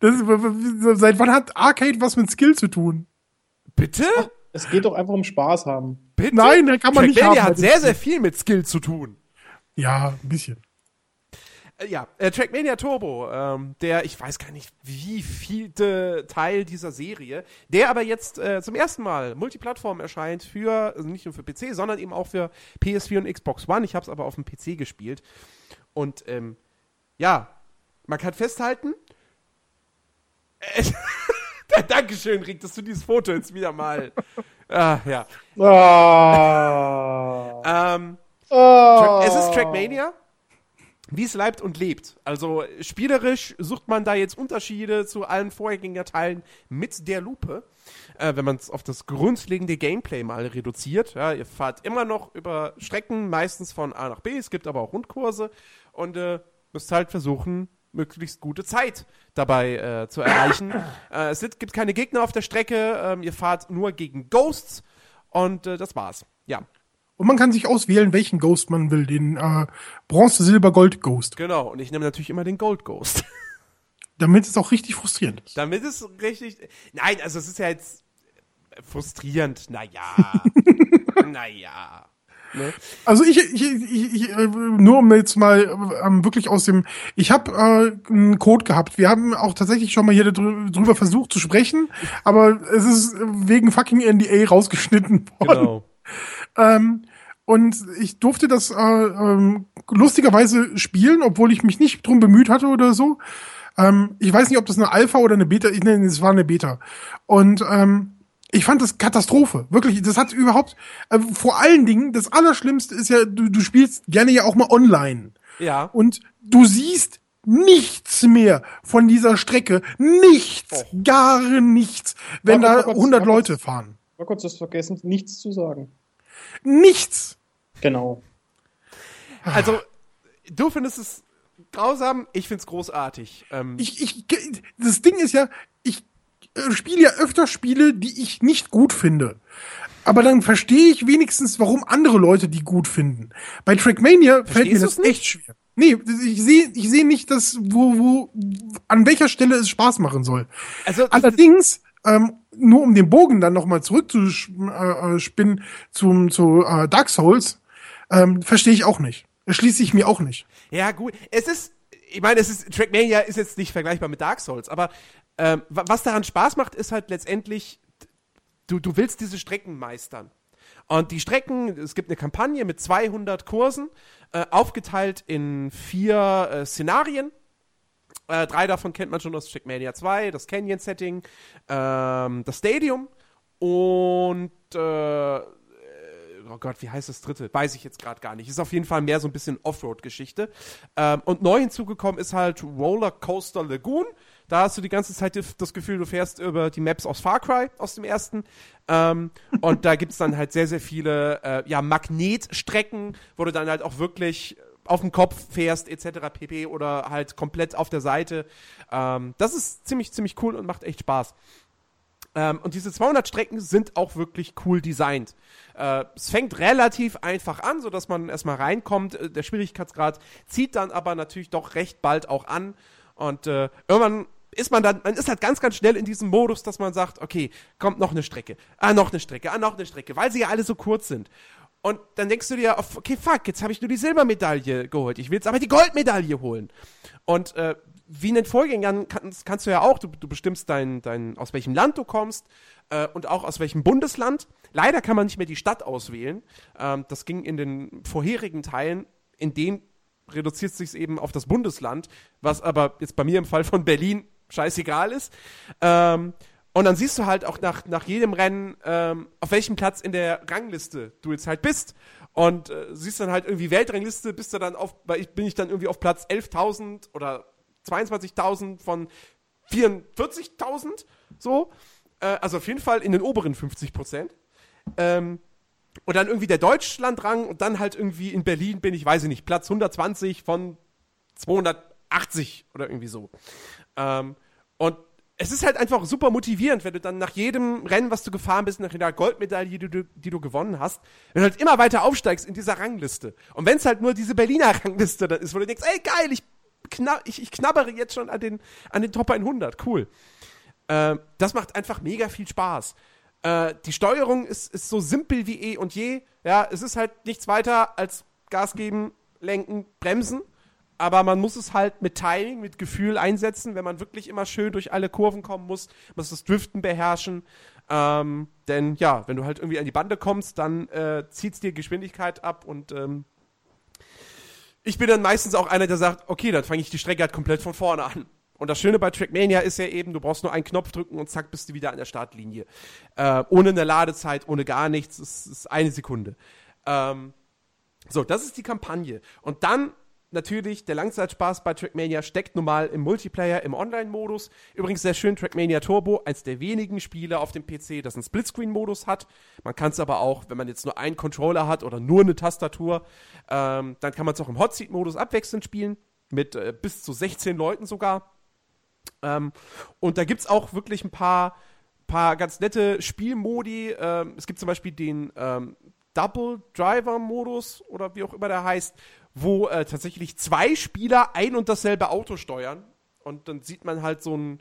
Das ist, seit wann hat Arcade was mit Skill zu tun? Bitte? Es geht doch einfach um Spaß haben. Bitte? Nein, da kann man nicht Trackmania haben. hat sehr, sehr viel mit Skill zu tun. Ja, ein bisschen. Äh, ja, äh, Trackmania Turbo, ähm, der, ich weiß gar nicht, wie vielte Teil dieser Serie, der aber jetzt äh, zum ersten Mal Multiplattform erscheint für, also nicht nur für PC, sondern eben auch für PS4 und Xbox One. Ich habe es aber auf dem PC gespielt. Und ähm, ja, man kann festhalten. Äh, Dankeschön, Rick, dass du dieses Foto jetzt wieder mal. Ah, ja. Ah. Ähm. Track, es ist Trackmania, wie es leibt und lebt. Also spielerisch sucht man da jetzt Unterschiede zu allen Vorgängerteilen mit der Lupe. Äh, wenn man es auf das grundlegende Gameplay mal reduziert. Ja, ihr fahrt immer noch über Strecken, meistens von A nach B. Es gibt aber auch Rundkurse und äh, müsst halt versuchen, möglichst gute Zeit dabei äh, zu erreichen. äh, es gibt keine Gegner auf der Strecke. Ähm, ihr fahrt nur gegen Ghosts und äh, das war's. Ja, Und man kann sich auswählen, welchen Ghost man will. Den äh, Bronze, Silber, Gold Ghost. genau. Und ich nehme natürlich immer den Gold Ghost. Damit es auch richtig frustrierend ist. Damit es richtig. Nein, also es ist ja jetzt frustrierend. Naja. naja. Ne? Also ich, ich, ich, ich äh, nur um jetzt mal ähm, wirklich aus dem, ich habe äh, einen Code gehabt. Wir haben auch tatsächlich schon mal hier drü- drüber versucht zu sprechen, aber es ist wegen fucking NDA rausgeschnitten worden. Genau. Ähm, und ich durfte das äh, ähm, lustigerweise spielen, obwohl ich mich nicht drum bemüht hatte oder so. Ähm, ich weiß nicht, ob das eine Alpha oder eine Beta, ich nenne es war eine Beta. Und ähm, ich fand das Katastrophe. Wirklich, das hat überhaupt, äh, vor allen Dingen, das Allerschlimmste ist ja, du, du spielst gerne ja auch mal online. Ja. Und du siehst nichts mehr von dieser Strecke. Nichts, gar nichts, wenn Warte, da warte, 100 warte. Leute fahren. Mal kurz das vergessen, nichts zu sagen. Nichts. Genau. Also, du findest es grausam, ich find's großartig. Ähm, ich, ich, das Ding ist ja, spiele ja öfter Spiele, die ich nicht gut finde. Aber dann verstehe ich wenigstens, warum andere Leute die gut finden. Bei Trackmania fällt mir Verstehst das nicht? echt schwer. Nee, ich sehe ich sehe nicht, dass, wo, wo, an welcher Stelle es Spaß machen soll. also, Allerdings, ähm, nur um den Bogen dann nochmal zurückzuspinnen zum, zu äh, Dark Souls, ähm, verstehe ich auch nicht. Erschließe ich mir auch nicht. ja, gut. Es ist, ich meine, es ist, Trackmania ist jetzt nicht vergleichbar mit Dark Souls, aber ähm, wa- was daran Spaß macht, ist halt letztendlich, du, du willst diese Strecken meistern. Und die Strecken, es gibt eine Kampagne mit 200 Kursen, äh, aufgeteilt in vier äh, Szenarien. Äh, drei davon kennt man schon aus Trackmania 2, das Canyon-Setting, ähm, das Stadium und äh, oh Gott, wie heißt das dritte? Weiß ich jetzt gerade gar nicht. Ist auf jeden Fall mehr so ein bisschen Offroad-Geschichte. Ähm, und neu hinzugekommen ist halt Roller Coaster Lagoon. Da hast du die ganze Zeit das Gefühl, du fährst über die Maps aus Far Cry, aus dem ersten. Ähm, und da gibt's dann halt sehr, sehr viele äh, ja, Magnetstrecken, wo du dann halt auch wirklich auf dem Kopf fährst, etc. pp. oder halt komplett auf der Seite. Ähm, das ist ziemlich, ziemlich cool und macht echt Spaß. Ähm, und diese 200 Strecken sind auch wirklich cool designt. Äh, es fängt relativ einfach an, sodass man erstmal reinkommt. Äh, der Schwierigkeitsgrad zieht dann aber natürlich doch recht bald auch an. Und äh, irgendwann ist man dann, man ist halt ganz, ganz schnell in diesem Modus, dass man sagt, okay, kommt noch eine Strecke, ah, noch eine Strecke, ah, noch eine Strecke, weil sie ja alle so kurz sind. Und dann denkst du dir, okay, fuck, jetzt habe ich nur die Silbermedaille geholt. Ich will jetzt aber die Goldmedaille holen. Und äh, wie in den Vorgängern kannst, kannst du ja auch, du, du bestimmst dein, dein, aus welchem Land du kommst äh, und auch aus welchem Bundesland. Leider kann man nicht mehr die Stadt auswählen. Ähm, das ging in den vorherigen Teilen, in denen reduziert sich eben auf das Bundesland, was aber jetzt bei mir im Fall von Berlin scheißegal ist. Ähm, und dann siehst du halt auch nach, nach jedem Rennen, ähm, auf welchem Platz in der Rangliste du jetzt halt bist. Und äh, siehst dann halt irgendwie Weltrangliste, bist du dann auf, weil ich bin ich dann irgendwie auf Platz 11.000 oder 22.000 von 44.000, so. Äh, also auf jeden Fall in den oberen 50 Prozent. Ähm, und dann irgendwie der Deutschlandrang und dann halt irgendwie in Berlin bin ich, weiß ich nicht, Platz 120 von 280 oder irgendwie so. Ähm, und es ist halt einfach super motivierend, wenn du dann nach jedem Rennen, was du gefahren bist, nach jeder Goldmedaille, die du, die du gewonnen hast, wenn du halt immer weiter aufsteigst in dieser Rangliste. Und wenn es halt nur diese Berliner Rangliste dann ist, wo du denkst, ey geil, ich, kna ich, ich knabbere jetzt schon an den, an den Top 100, cool. Äh, das macht einfach mega viel Spaß. Äh, die Steuerung ist, ist so simpel wie eh und je. Ja, es ist halt nichts weiter als Gas geben, lenken, bremsen aber man muss es halt mit Timing, mit Gefühl einsetzen, wenn man wirklich immer schön durch alle Kurven kommen muss, muss das Driften beherrschen. Ähm, denn ja, wenn du halt irgendwie an die Bande kommst, dann äh, zieht es dir Geschwindigkeit ab und ähm, ich bin dann meistens auch einer, der sagt, okay, dann fange ich die Strecke halt komplett von vorne an. Und das Schöne bei Trackmania ist ja eben, du brauchst nur einen Knopf drücken und zack, bist du wieder an der Startlinie. Äh, ohne eine Ladezeit, ohne gar nichts, es ist eine Sekunde. Ähm, so, das ist die Kampagne. Und dann natürlich, der Langzeitspaß bei Trackmania steckt nun mal im Multiplayer, im Online-Modus. Übrigens sehr schön, Trackmania Turbo, eins der wenigen Spiele auf dem PC, das einen Splitscreen-Modus hat. Man kann es aber auch, wenn man jetzt nur einen Controller hat oder nur eine Tastatur, ähm, dann kann man es auch im Hotseat-Modus abwechselnd spielen, mit äh, bis zu 16 Leuten sogar. Ähm, und da gibt es auch wirklich ein paar, paar ganz nette Spielmodi. Ähm, es gibt zum Beispiel den ähm, Double Driver Modus oder wie auch immer der heißt, wo äh, tatsächlich zwei Spieler ein und dasselbe Auto steuern. Und dann sieht man halt so ein,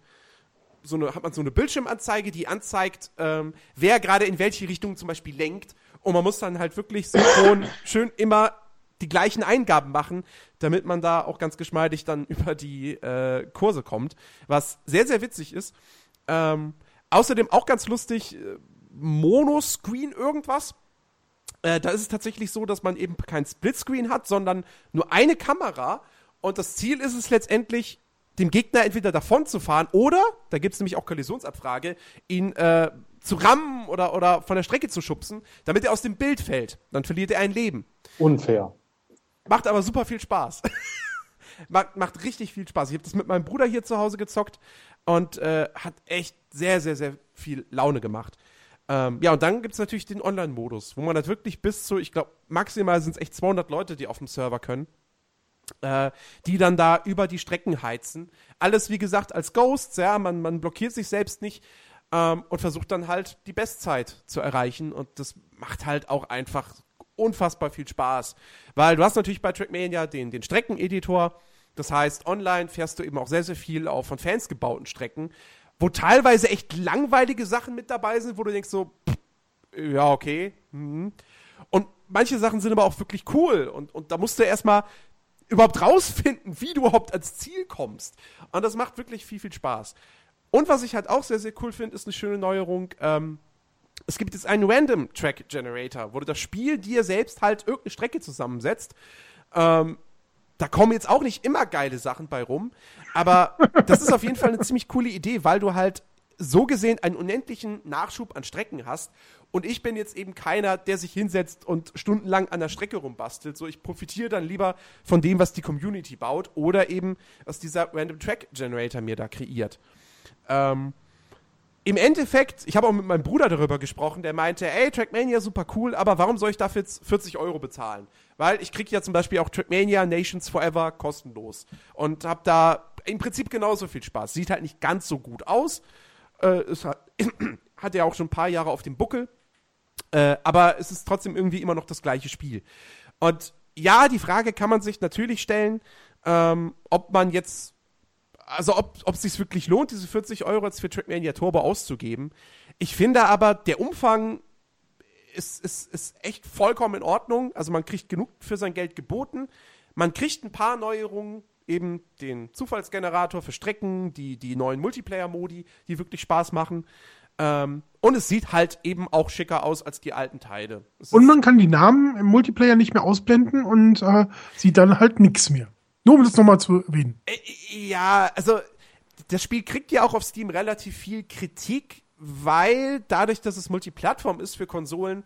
so eine, hat man so eine Bildschirmanzeige, die anzeigt, ähm, wer gerade in welche Richtung zum Beispiel lenkt. Und man muss dann halt wirklich synchron schön immer die gleichen Eingaben machen, damit man da auch ganz geschmeidig dann über die äh, Kurse kommt. Was sehr, sehr witzig ist. Ähm, außerdem auch ganz lustig, äh, Monoscreen irgendwas. Äh, da ist es tatsächlich so, dass man eben kein Splitscreen hat, sondern nur eine Kamera. Und das Ziel ist es letztendlich, dem Gegner entweder davon zu fahren oder, da gibt es nämlich auch Kollisionsabfrage, ihn äh, zu rammen oder, oder von der Strecke zu schubsen, damit er aus dem Bild fällt. Dann verliert er ein Leben. Unfair. Macht aber super viel Spaß. macht, macht richtig viel Spaß. Ich habe das mit meinem Bruder hier zu Hause gezockt und äh, hat echt sehr, sehr, sehr viel Laune gemacht. Ähm, ja, und dann gibt es natürlich den Online-Modus, wo man halt wirklich bis zu, ich glaube, maximal sind es echt 200 Leute, die auf dem Server können, äh, die dann da über die Strecken heizen. Alles, wie gesagt, als Ghosts, ja, man, man blockiert sich selbst nicht ähm, und versucht dann halt die Bestzeit zu erreichen. Und das macht halt auch einfach unfassbar viel Spaß. Weil du hast natürlich bei Trackmania den, den Streckeneditor. Das heißt, online fährst du eben auch sehr, sehr viel auf von Fans gebauten Strecken wo teilweise echt langweilige Sachen mit dabei sind, wo du denkst so, pff, ja, okay. Mhm. Und manche Sachen sind aber auch wirklich cool und, und da musst du erstmal überhaupt rausfinden, wie du überhaupt ans Ziel kommst. Und das macht wirklich viel, viel Spaß. Und was ich halt auch sehr, sehr cool finde, ist eine schöne Neuerung. Ähm, es gibt jetzt einen Random Track Generator, wo du das Spiel dir selbst halt irgendeine Strecke zusammensetzt. Ähm, da kommen jetzt auch nicht immer geile Sachen bei rum, aber das ist auf jeden Fall eine ziemlich coole Idee, weil du halt so gesehen einen unendlichen Nachschub an Strecken hast. Und ich bin jetzt eben keiner, der sich hinsetzt und stundenlang an der Strecke rumbastelt. So, ich profitiere dann lieber von dem, was die Community baut oder eben, was dieser Random Track Generator mir da kreiert. Ähm, Im Endeffekt, ich habe auch mit meinem Bruder darüber gesprochen, der meinte, ey, Trackmania super cool, aber warum soll ich dafür jetzt 40 Euro bezahlen? Weil ich kriege ja zum Beispiel auch Trackmania Nations Forever kostenlos und habe da im Prinzip genauso viel Spaß. Sieht halt nicht ganz so gut aus. Äh, es hat, hat ja auch schon ein paar Jahre auf dem Buckel. Äh, aber es ist trotzdem irgendwie immer noch das gleiche Spiel. Und ja, die Frage kann man sich natürlich stellen, ähm, ob man jetzt, also ob es sich wirklich lohnt, diese 40 Euro jetzt für Trackmania Turbo auszugeben. Ich finde aber, der Umfang ist, ist, ist echt vollkommen in Ordnung. Also man kriegt genug für sein Geld geboten. Man kriegt ein paar Neuerungen, eben den Zufallsgenerator für Strecken, die, die neuen Multiplayer-Modi, die wirklich Spaß machen. Ähm, und es sieht halt eben auch schicker aus als die alten Teile. Und man kann die Namen im Multiplayer nicht mehr ausblenden und äh, sieht dann halt nix mehr. Nur um das nochmal zu erwähnen. Äh, ja, also das Spiel kriegt ja auch auf Steam relativ viel Kritik, weil dadurch, dass es Multiplattform ist für Konsolen,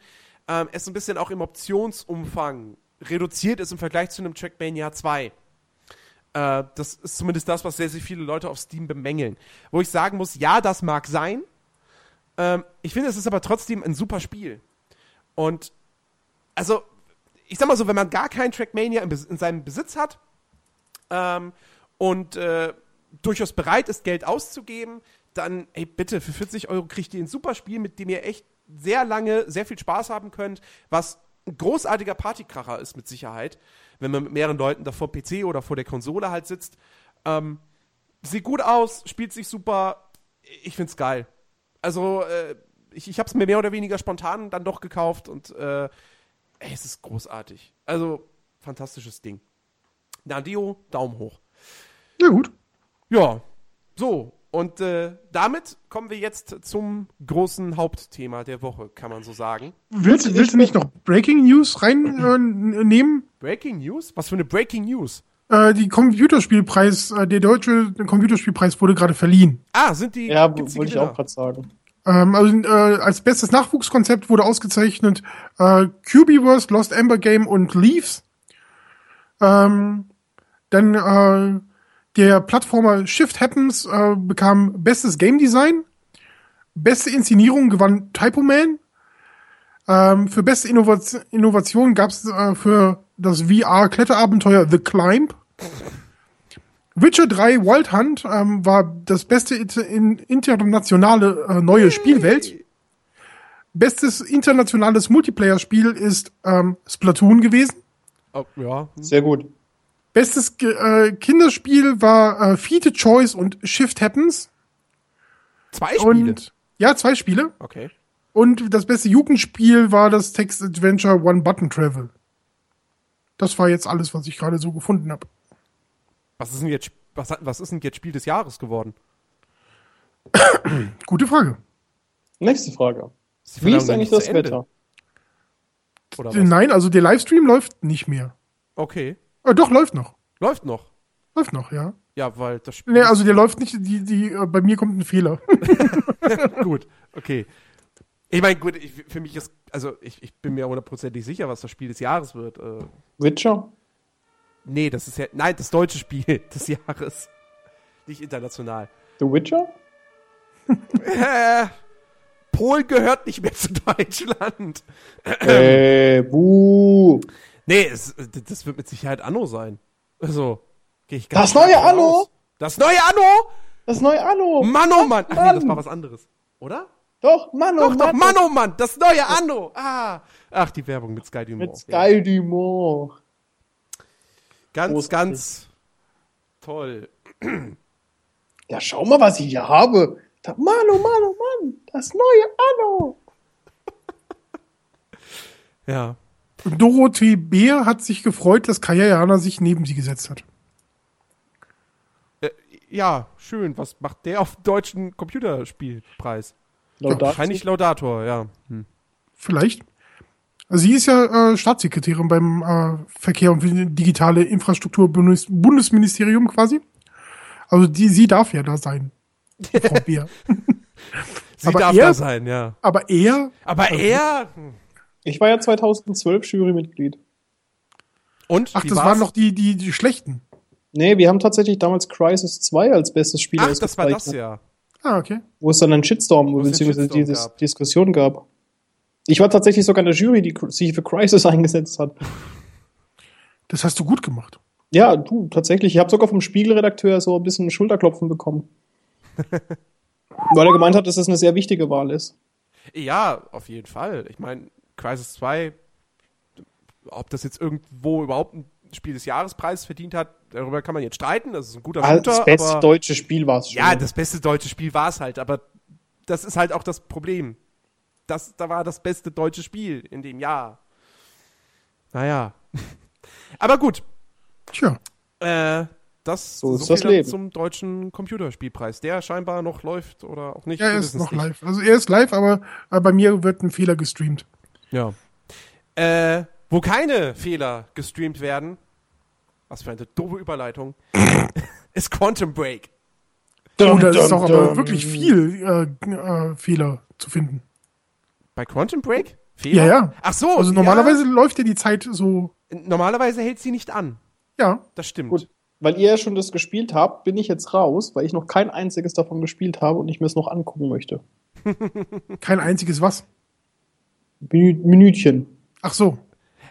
ähm, es ein bisschen auch im Optionsumfang reduziert ist im Vergleich zu einem Trackmania 2. Äh, das ist zumindest das, was sehr, sehr viele Leute auf Steam bemängeln. Wo ich sagen muss, ja, das mag sein. Ähm, ich finde, es ist aber trotzdem ein super Spiel. Und also, ich sag mal so, wenn man gar kein Trackmania in, in seinem Besitz hat, ähm, und äh, durchaus bereit ist, Geld auszugeben, dann, ey, bitte, für 40 Euro kriegt ihr ein super Spiel, mit dem ihr echt sehr lange, sehr viel Spaß haben könnt, was ein großartiger Partykracher ist mit Sicherheit, wenn man mit mehreren Leuten da vor PC oder vor der Konsole halt sitzt. Ähm, sieht gut aus, spielt sich super, ich find's geil. Also, äh, ich, ich hab's mir mehr oder weniger spontan dann doch gekauft und äh, ey, es ist großartig. Also, fantastisches Ding. Nadio, Daumen hoch. Na gut. Ja, so. Und äh, damit kommen wir jetzt zum großen Hauptthema der Woche, kann man so sagen. Willst, willst du nicht noch Breaking News reinnehmen? Äh? Breaking News? Was für eine Breaking News? äh, die Computerspielpreis, äh, der deutsche Computerspielpreis wurde gerade verliehen. Ah, sind die. Ja, wollte ich auch gerade sagen. Ähm, also äh, als bestes Nachwuchskonzept wurde ausgezeichnet äh, Cubiverse, Lost Ember Game und Leaves. Ähm, dann äh, der Plattformer Shift Happens äh, bekam bestes Game Design. Beste Inszenierung gewann Typo Man. Ähm, für beste Innovat Innovation gab es äh, für das VR-Kletterabenteuer The Climb. Witcher 3 Wild Hunt ähm, war das beste in internationale äh, neue Spielwelt. Bestes internationales Multiplayer-Spiel ist ähm, Splatoon gewesen. Oh, ja. Sehr gut. Bestes äh, Kinderspiel war äh, Feed Choice und Shift Happens. Zwei Spiele. Und ja, zwei Spiele. okay. Und das beste Jugendspiel war das Text Adventure One Button Travel. Das war jetzt alles, was ich gerade so gefunden habe. Was ist denn jetzt, was, was ist denn jetzt Spiel des Jahres geworden? Gute Frage. Nächste Frage. Wie ist eigentlich nicht das Ende? Wetter? Oder was? Nein, also der Livestream läuft nicht mehr. Okay. Äh, doch, läuft noch. Läuft noch. Läuft noch, ja. Ja, weil das Spiel. Nee, also der läuft nicht, die, die, äh, bei mir kommt ein Fehler. gut, okay. Ich meine, gut, ich, für mich ist, also ich, ich bin mir hundertprozentig sicher, was das Spiel des Jahres wird. Äh, Witcher? nee, das ist ja, nein, das deutsche Spiel des Jahres. Nicht international. The Witcher? Äh, Polen gehört nicht mehr zu Deutschland. äh, buh. Nee, es, das wird mit Sicherheit Anno sein. Also, gehe ich ganz Das neue Anno? aus. Das neue Anno? Das neue Anno. Mann, oh Mann. Ach nee, das Mann. war was anderes. Oder? Doch, Mann, oh Doch, doch, Mann. Mann, oh Mann, das neue Anno. Ah. Ach, die Werbung mit Sky Dumont. Mit Sky Dumont. Ganz, Großartig. ganz toll. Ja, schau mal, was ich hier habe. Da, Mann, oh Mann, oh Mann. Das neue Anno. Ja. Dorothee Beer hat sich gefreut, dass Kaya Jana sich neben sie gesetzt hat. Äh, ja, schön. Was macht der auf dem deutschen Computerspielpreis? Laudatio. Wahrscheinlich Laudator, ja. Hm. Vielleicht. Also sie ist ja äh, Staatssekretärin beim äh, Verkehr und digitale Infrastruktur Bundes Bundesministerium quasi. Also die, sie darf ja da sein. Frau Beer. Sie Aber darf er- da sein, ja. Aber er, Aber er. hm. Ich war ja 2012 Jurymitglied. Und? ach, wie das war's? waren noch die, die, die schlechten. Nee, wir haben tatsächlich damals Crisis 2 als bestes Spiel Ach, das war das ja. Ah, okay. Wo es dann einen Shitstorm, Wo beziehungsweise Shitstorm die gab. Diskussion gab. Ich war tatsächlich sogar in der Jury, die sich für Crisis eingesetzt hat. Das hast du gut gemacht. Ja, du, tatsächlich. Ich habe sogar vom Spiegelredakteur so ein bisschen Schulterklopfen bekommen. Weil er gemeint hat, dass das eine sehr wichtige Wahl ist. Ja, auf jeden Fall. Ich meine, Crisis 2, ob das jetzt irgendwo überhaupt ein Spiel des Jahrespreis verdient hat, darüber kann man jetzt streiten. Das ist ein guter Ah, Shooter, das beste aber deutsche Spiel war es schon. ja, das beste deutsche Spiel war es halt. Aber das ist halt auch das Problem. Das, da war das beste deutsche Spiel in dem Jahr. Naja. aber gut. Tja. Äh, das So ist viel das Leben. zum deutschen Computerspielpreis, der scheinbar noch läuft oder auch nicht. Ja, er ist noch live. Also er ist live, aber äh, bei mir wird ein Fehler gestreamt. Ja. Äh, wo keine Fehler gestreamt werden, was für eine doofe Überleitung, ist Quantum Break. Oh, da ist doch aber wirklich viel äh, äh, Fehler zu finden. Bei Quantum Break? Fehler? Ja, ja. Ach so. Also normalerweise läuft ja die Zeit so, Ja, normalerweise hält sie nicht an. ja. Das stimmt. Gut. Weil ihr ja schon das gespielt habt, bin ich jetzt raus, weil ich noch kein einziges davon gespielt habe und ich mir es noch angucken möchte. Kein einziges was. Minütchen. Ach so.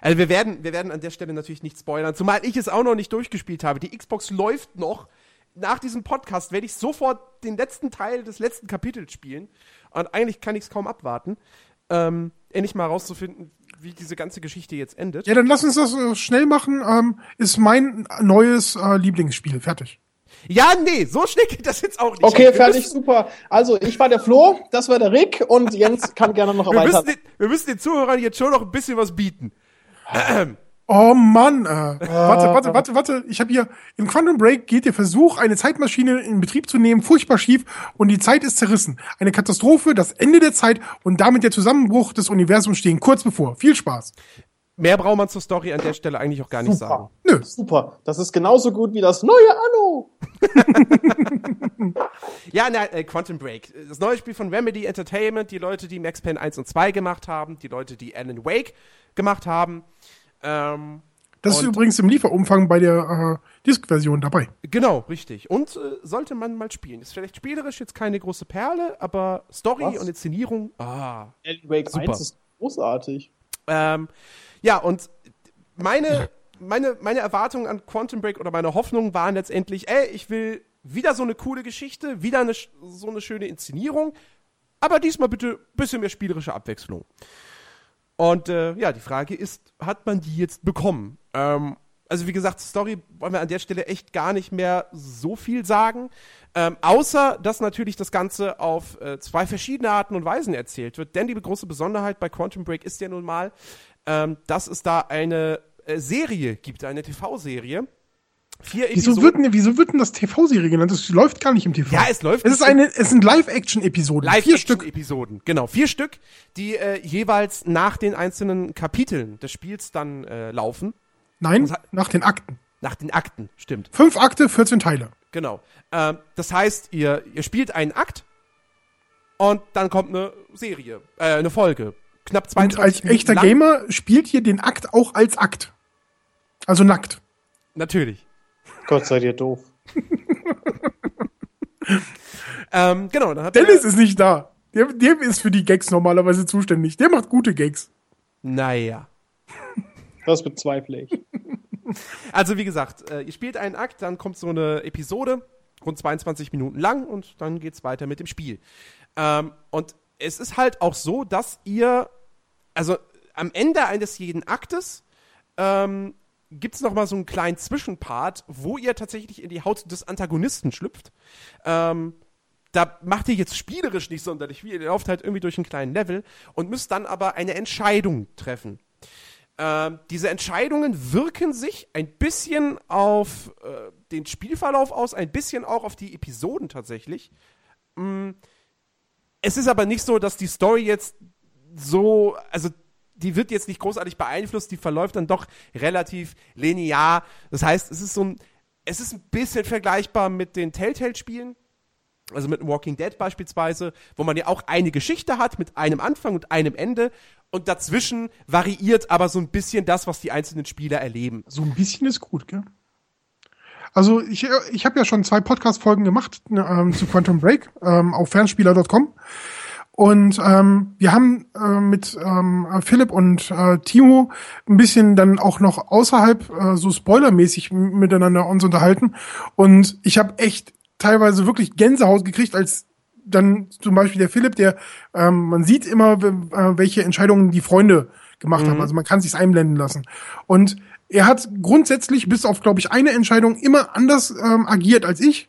Also wir werden, wir werden an der Stelle natürlich nicht spoilern, zumal ich es auch noch nicht durchgespielt habe. Die Xbox läuft noch. Nach diesem Podcast werde ich sofort den letzten Teil des letzten Kapitels spielen. Und eigentlich kann ich es kaum abwarten, ähm, endlich mal herauszufinden, wie diese ganze Geschichte jetzt endet. Ja, dann lass uns das äh, schnell machen. Ähm, ist mein neues äh, Lieblingsspiel. Fertig. Ja, nee, so schnell geht das jetzt auch nicht. Okay, fertig, super. Also, ich war der Flo, das war der Rick und Jens kann gerne noch Wir weiter. müssen, den, wir müssen den Zuhörern jetzt schon noch ein bisschen was bieten. Oh Mann, äh, warte, warte, warte, warte. Ich habe hier im Quantum Break geht der Versuch, eine Zeitmaschine in Betrieb zu nehmen, furchtbar schief und die Zeit ist zerrissen. Eine Katastrophe, das Ende der Zeit und damit der Zusammenbruch des Universums stehen kurz bevor. Viel Spaß. Mehr braucht man zur Story an der Stelle eigentlich auch gar nicht sagen. Super. Nö. Super. Das ist genauso gut wie das neue Anno. Ja, na, äh, Quantum Break. Das neue Spiel von Remedy Entertainment, die Leute, die Max Payne 1 und 2 gemacht haben, die Leute, die Alan Wake gemacht haben. Ähm, Das ist übrigens im Lieferumfang bei der äh, Disk-Version dabei. genau, richtig. Und äh, sollte man mal spielen. Ist vielleicht spielerisch jetzt keine große Perle, aber Story Was? und Inszenierung, ah. Alan Wake Super. 1 ist großartig. Ähm, ja, und meine, meine, meine Erwartungen an Quantum Break oder meine Hoffnungen waren letztendlich, ey, ich will wieder so eine coole Geschichte, wieder eine, so eine schöne Inszenierung, aber diesmal bitte ein bisschen mehr spielerische Abwechslung. Und äh, ja, die Frage ist, hat man die jetzt bekommen? Ähm, also wie gesagt, Story wollen wir an der Stelle echt gar nicht mehr so viel sagen. Ähm, außer, dass natürlich das Ganze auf äh, zwei verschiedene Arten und Weisen erzählt wird. Denn die große Besonderheit bei Quantum Break ist ja nun mal, ähm, dass es da eine äh, Serie gibt, eine TV-Serie. Vier Wieso wird, denn, wieso wird denn das TV-Serie genannt? Das läuft gar nicht im TV. Ja, es läuft Es ist eine, es sind Live-Action-Episoden. Vier Stück. Episoden, genau, vier Stück, die äh, jeweils nach den einzelnen Kapiteln des Spiels dann äh, laufen. Nein, hat- nach den Akten. Nach den Akten, stimmt. Fünf Akte, 14 Teile. Genau. Ähm, das heißt, ihr, ihr spielt einen Akt und dann kommt eine Serie, äh, eine Folge. Knapp Und 22 als Minuten echter lang. Gamer spielt ihr den Akt auch als Akt. Also nackt. Natürlich. Gott sei dir doof. Ähm, genau, dann hat Dennis ist nicht da. Der, der ist für die Gags normalerweise zuständig. Der macht gute Gags. Naja. Das bezweifle ich. Also wie gesagt, äh, ihr spielt einen Akt, dann kommt so eine Episode, rund 22 Minuten lang und dann geht's weiter mit dem Spiel. Ähm, und es ist halt auch so, dass ihr, also am Ende eines jeden Aktes ähm, gibt's noch mal so einen kleinen Zwischenpart, wo ihr tatsächlich in die Haut des Antagonisten schlüpft. Ähm, da macht ihr jetzt spielerisch nicht sonderlich viel. Ihr lauft halt irgendwie durch einen kleinen Level und müsst dann aber eine Entscheidung treffen. Ähm, diese Entscheidungen wirken sich ein bisschen auf äh, den Spielverlauf aus, ein bisschen auch auf die Episoden tatsächlich. Mm, es ist aber nicht so, dass die Story jetzt so, also die wird jetzt nicht großartig beeinflusst, die verläuft dann doch relativ linear. Das heißt, es ist so ein, es ist ein bisschen vergleichbar mit den Telltale-Spielen. Also mit Walking Dead beispielsweise, wo man ja auch eine Geschichte hat mit einem Anfang und einem Ende und dazwischen variiert aber so ein bisschen das, was die einzelnen Spieler erleben. So ein bisschen ist gut, gell? Also ich, ich habe ja schon zwei Podcast-Folgen gemacht ähm, zu Quantum Break ähm, auf fernspieler.com. Und ähm, wir haben äh, mit ähm, Philipp und äh, Timo ein bisschen dann auch noch außerhalb äh, so spoilermäßig miteinander uns unterhalten. Und ich habe echt teilweise wirklich Gänsehaut gekriegt, als dann zum Beispiel der Philipp, der ähm, man sieht immer, äh, welche Entscheidungen die Freunde gemacht mhm. haben. Also man kann sich's einblenden lassen. Und er hat grundsätzlich bis auf, glaube ich, eine Entscheidung immer anders ähm, agiert als ich.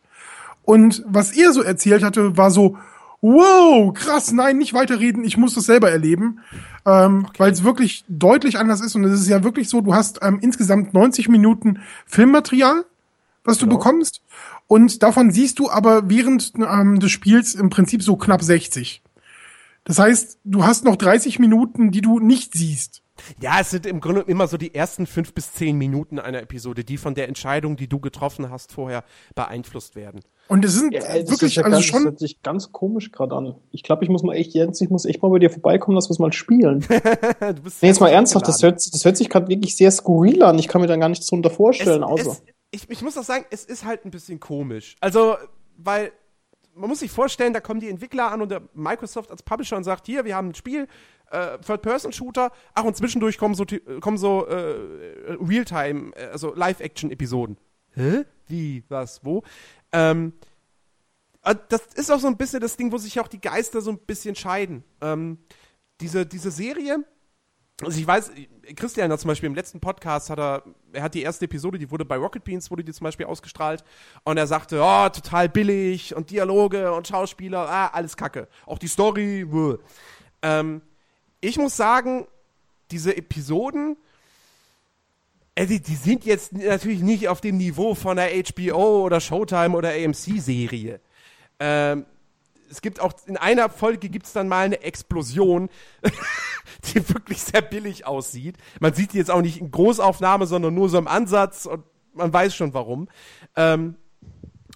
Und was er so erzählt hatte, war so, wow, krass, nein, nicht weiterreden, ich muss das selber erleben, ähm, okay. weil es wirklich deutlich anders ist und es ist ja wirklich so, du hast ähm, insgesamt 90 Minuten Filmmaterial, was genau. du bekommst und davon siehst du aber während ähm, des Spiels im Prinzip so knapp 60. Das heißt, du hast noch 30 Minuten, die du nicht siehst. Ja, es sind im Grunde immer so die ersten fünf bis zehn Minuten einer Episode, die von der Entscheidung, die du getroffen hast, vorher beeinflusst werden. Und es sind ja, wirklich ja also ganz, schon. Das hört sich ganz komisch gerade an. Ich glaube, ich muss mal echt, Jens, ich muss echt mal bei dir vorbeikommen, dass wir es mal spielen. du bist nee, jetzt mal ernsthaft, das hört, das hört sich gerade wirklich sehr skurril an. Ich kann mir dann gar nichts drunter vorstellen, es, außer. Es, ich, ich muss auch sagen, es ist halt ein bisschen komisch. Also, weil man muss sich vorstellen, da kommen die Entwickler an und der Microsoft als Publisher und sagt, hier, wir haben ein Spiel, äh, Third-Person-Shooter. Ach, und zwischendurch kommen so, kommen so äh, Realtime, äh, also Live-Action-Episoden. Hä? Wie? Was? Wo? Ähm, äh, das ist auch so ein bisschen das Ding, wo sich auch die Geister so ein bisschen scheiden. Ähm, diese, diese Serie, also ich weiß, Christian hat zum Beispiel im letzten Podcast hat er, er hat die erste Episode, die wurde bei Rocket Beans, wurde die zum Beispiel ausgestrahlt und er sagte, oh, total billig und Dialoge und Schauspieler, ah, alles Kacke. Auch die Story, ähm, ich muss sagen, diese Episoden, also die sind jetzt natürlich nicht auf dem Niveau von einer HBO oder Showtime oder AMC-Serie. Ähm, es gibt auch in einer Folge gibt es dann mal eine Explosion, die wirklich sehr billig aussieht. Man sieht die jetzt auch nicht in Großaufnahme, sondern nur so im Ansatz und man weiß schon warum. Ähm,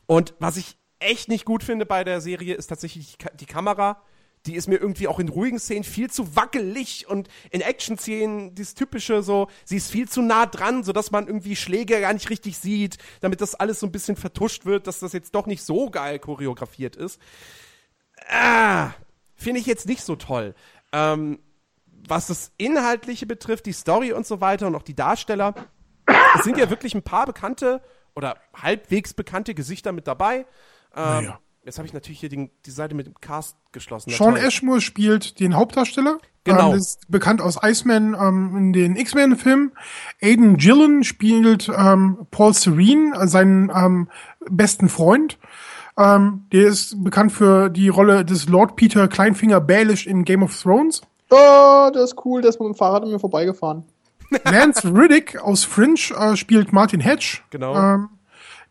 und was ich echt nicht gut finde bei der Serie ist tatsächlich die, die Kamera die ist mir irgendwie auch in ruhigen Szenen viel zu wackelig und in Action-Szenen dieses typische so, sie ist viel zu nah dran, sodass man irgendwie Schläge gar nicht richtig sieht, damit das alles so ein bisschen vertuscht wird, dass das jetzt doch nicht so geil choreografiert ist. Ah, finde ich jetzt nicht so toll. Ähm, was das Inhaltliche betrifft, die Story und so weiter und auch die Darsteller, es sind ja wirklich ein paar bekannte oder halbwegs bekannte Gesichter mit dabei. Ähm, naja. Jetzt habe ich natürlich hier den, die Seite mit dem Cast geschlossen. Sean Ashmore spielt den Hauptdarsteller. Genau. Ähm, ist bekannt aus Iceman ähm, in den X-Men-Filmen. Aiden Gillen spielt ähm, Paul Serene, seinen ähm, besten Freund. Ähm, der ist bekannt für die Rolle des Lord Peter Kleinfinger Baelish in Game of Thrones. Oh, das ist cool, der ist mit dem Fahrrad an mir vorbeigefahren. Lance Riddick aus Fringe äh, spielt Martin Hedge. Genau. Ähm,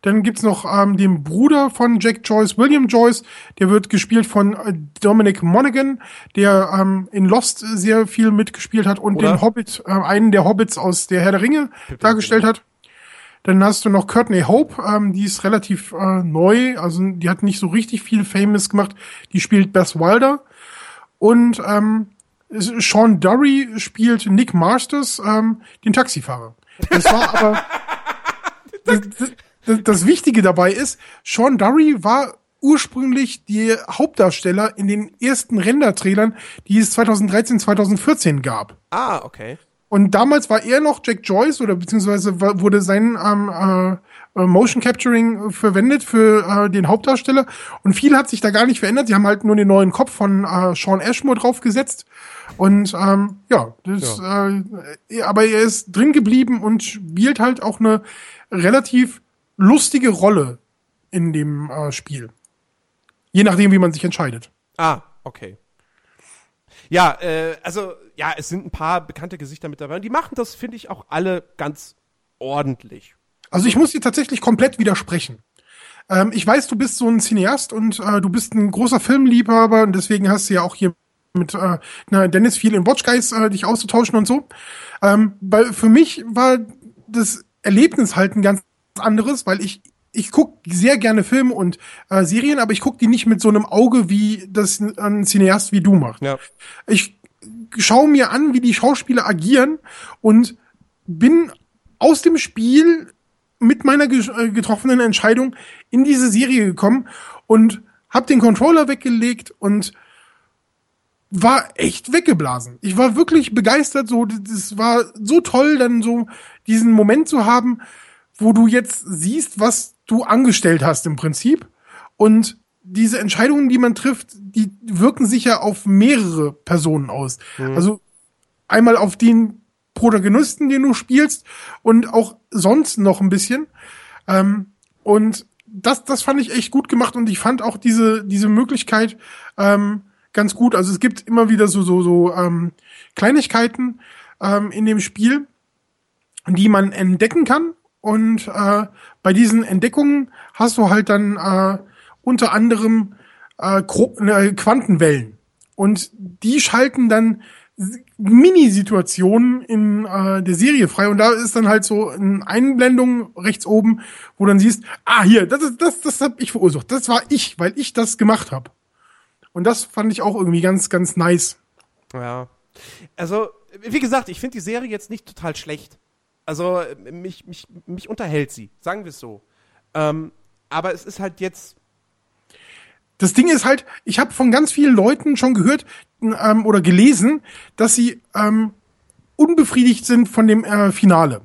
dann gibt's noch ähm, den Bruder von Jack Joyce, William Joyce. Der wird gespielt von äh, Dominic Monaghan, der ähm, in Lost sehr viel mitgespielt hat und Oder? den Hobbit, äh, einen der Hobbits aus der Herr der Ringe dargestellt hat. Dann hast du noch Courtney Hope, ähm, die ist relativ äh, neu, also die hat nicht so richtig viel Famous gemacht. Die spielt Bess Wilder. Und ähm, Sean Durry spielt Nick Masters, ähm, den Taxifahrer. Das war aber das, das, das Wichtige dabei ist, Sean Durry war ursprünglich die Hauptdarsteller in den ersten Render-Trailern, die es 2013, 2014 gab. Ah, okay. Und damals war er noch Jack Joyce oder beziehungsweise wurde sein ähm, äh, äh, Motion Capturing verwendet für äh, den Hauptdarsteller. Und viel hat sich da gar nicht verändert. Sie haben halt nur den neuen Kopf von äh, Sean Ashmore draufgesetzt. Und ähm, ja, das, ja. Äh, aber er ist drin geblieben und spielt halt auch eine relativ lustige Rolle in dem äh, Spiel. Je nachdem, wie man sich entscheidet. Ah, okay. Ja, äh, also, ja, es sind ein paar bekannte Gesichter mit dabei. Und die machen das, finde ich, auch alle ganz ordentlich. Also ich muss dir tatsächlich komplett widersprechen. Ähm, ich weiß, du bist so ein Cineast und äh, du bist ein großer Filmliebhaber und deswegen hast du ja auch hier mit äh, na, Dennis viel in Watch Guys äh, dich auszutauschen und so. Ähm, weil für mich war das Erlebnis halt ein ganz anderes, weil ich ich guck sehr gerne Filme und äh, Serien, aber ich guck die nicht mit so einem Auge, wie das ein Cineast wie du macht. Ja. Ich schaue mir an, wie die Schauspieler agieren und bin aus dem Spiel mit meiner äh, getroffenen Entscheidung in diese Serie gekommen und hab den Controller weggelegt und war echt weggeblasen. Ich war wirklich begeistert, so, das war so toll, dann so diesen Moment zu haben, wo du jetzt siehst, was du angestellt hast im Prinzip. Und diese Entscheidungen, die man trifft, die wirken sich ja auf mehrere Personen aus. Also einmal auf den Protagonisten, den du spielst und auch sonst noch ein bisschen. Ähm, und das, das fand ich echt gut gemacht und ich fand auch diese, diese Möglichkeit ähm, ganz gut. Also es gibt immer wieder so, so, so ähm, Kleinigkeiten ähm, in dem Spiel, die man entdecken kann. Und äh, bei diesen Entdeckungen hast du halt dann äh, unter anderem äh, Gro- äh, Quantenwellen. Und die schalten dann Mini-Situationen in äh, der Serie frei. Und da ist dann halt so eine Einblendung rechts oben, wo dann siehst, ah, hier, das ist das, das habe ich verursacht. Das war ich, weil ich das gemacht habe. Und das fand ich auch irgendwie ganz, ganz nice. Ja. Also, wie gesagt, ich finde die Serie jetzt nicht total schlecht. Also, äh, mich, mich, mich unterhält sie, sagen wir es so. Ähm, aber es ist halt jetzt. Das Ding ist halt, ich habe von ganz vielen Leuten schon gehört ähm, oder gelesen, dass sie ähm, unbefriedigt sind von dem äh, Finale.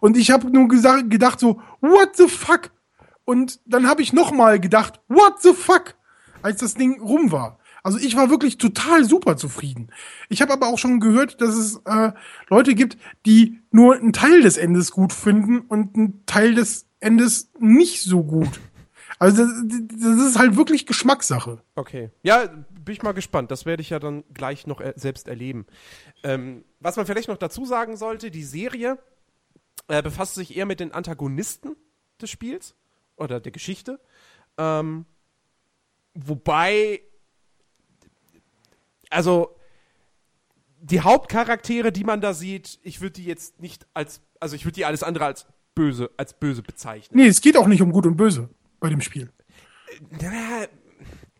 Und ich habe nur gedacht so, what the fuck? Und dann habe ich noch mal gedacht, what the fuck? Als das Ding rum war. Also ich war wirklich total super zufrieden. Ich habe aber auch schon gehört, dass es äh, Leute gibt, die nur einen Teil des Endes gut finden und einen Teil des Endes nicht so gut. Also das, das ist halt wirklich Geschmackssache. Okay. Ja, bin ich mal gespannt. Das werde ich ja dann gleich noch er selbst erleben. Ähm, was man vielleicht noch dazu sagen sollte, die Serie äh, befasst sich eher mit den Antagonisten des Spiels oder der Geschichte. Ähm, wobei, also die Hauptcharaktere, die man da sieht, ich würde die jetzt nicht als, also ich würde die alles andere als böse, als böse bezeichnen. Nee, es geht auch nicht um Gut und Böse bei dem Spiel.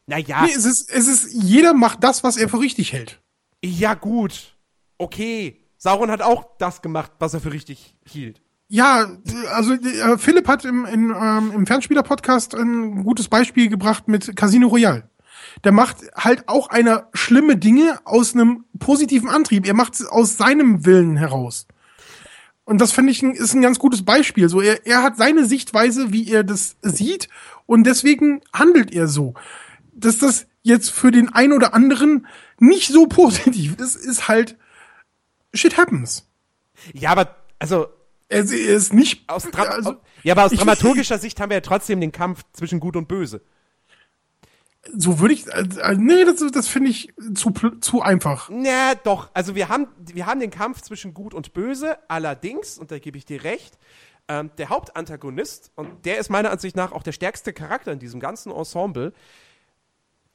Naja, Nee, es ist, es ist, jeder macht das, was er für richtig hält. ja gut, okay. Sauron hat auch das gemacht, was er für richtig hielt. Ja, also äh, Philipp hat im, in, ähm, im Fernspieler-Podcast ein gutes Beispiel gebracht mit Casino Royale. Der macht halt auch einer schlimme Dinge aus einem positiven Antrieb. Er macht es aus seinem Willen heraus. Und das finde ich ein, ist ein ganz gutes Beispiel. So, er, er hat seine Sichtweise, wie er das sieht, und deswegen handelt er so. Dass das jetzt für den einen oder anderen nicht so positiv ist, ist halt shit happens. Ja, aber also Er, ist nicht aus, Dra also, ja, aber aus dramaturgischer Sicht haben wir ja trotzdem den Kampf zwischen Gut und Böse. So würde ich, äh, nee, das, das finde ich zu, zu einfach. Na, doch. Also wir haben, wir haben den Kampf zwischen Gut und Böse. Allerdings, und da gebe ich dir recht, ähm, der Hauptantagonist, und der ist meiner Ansicht nach auch der stärkste Charakter in diesem ganzen Ensemble,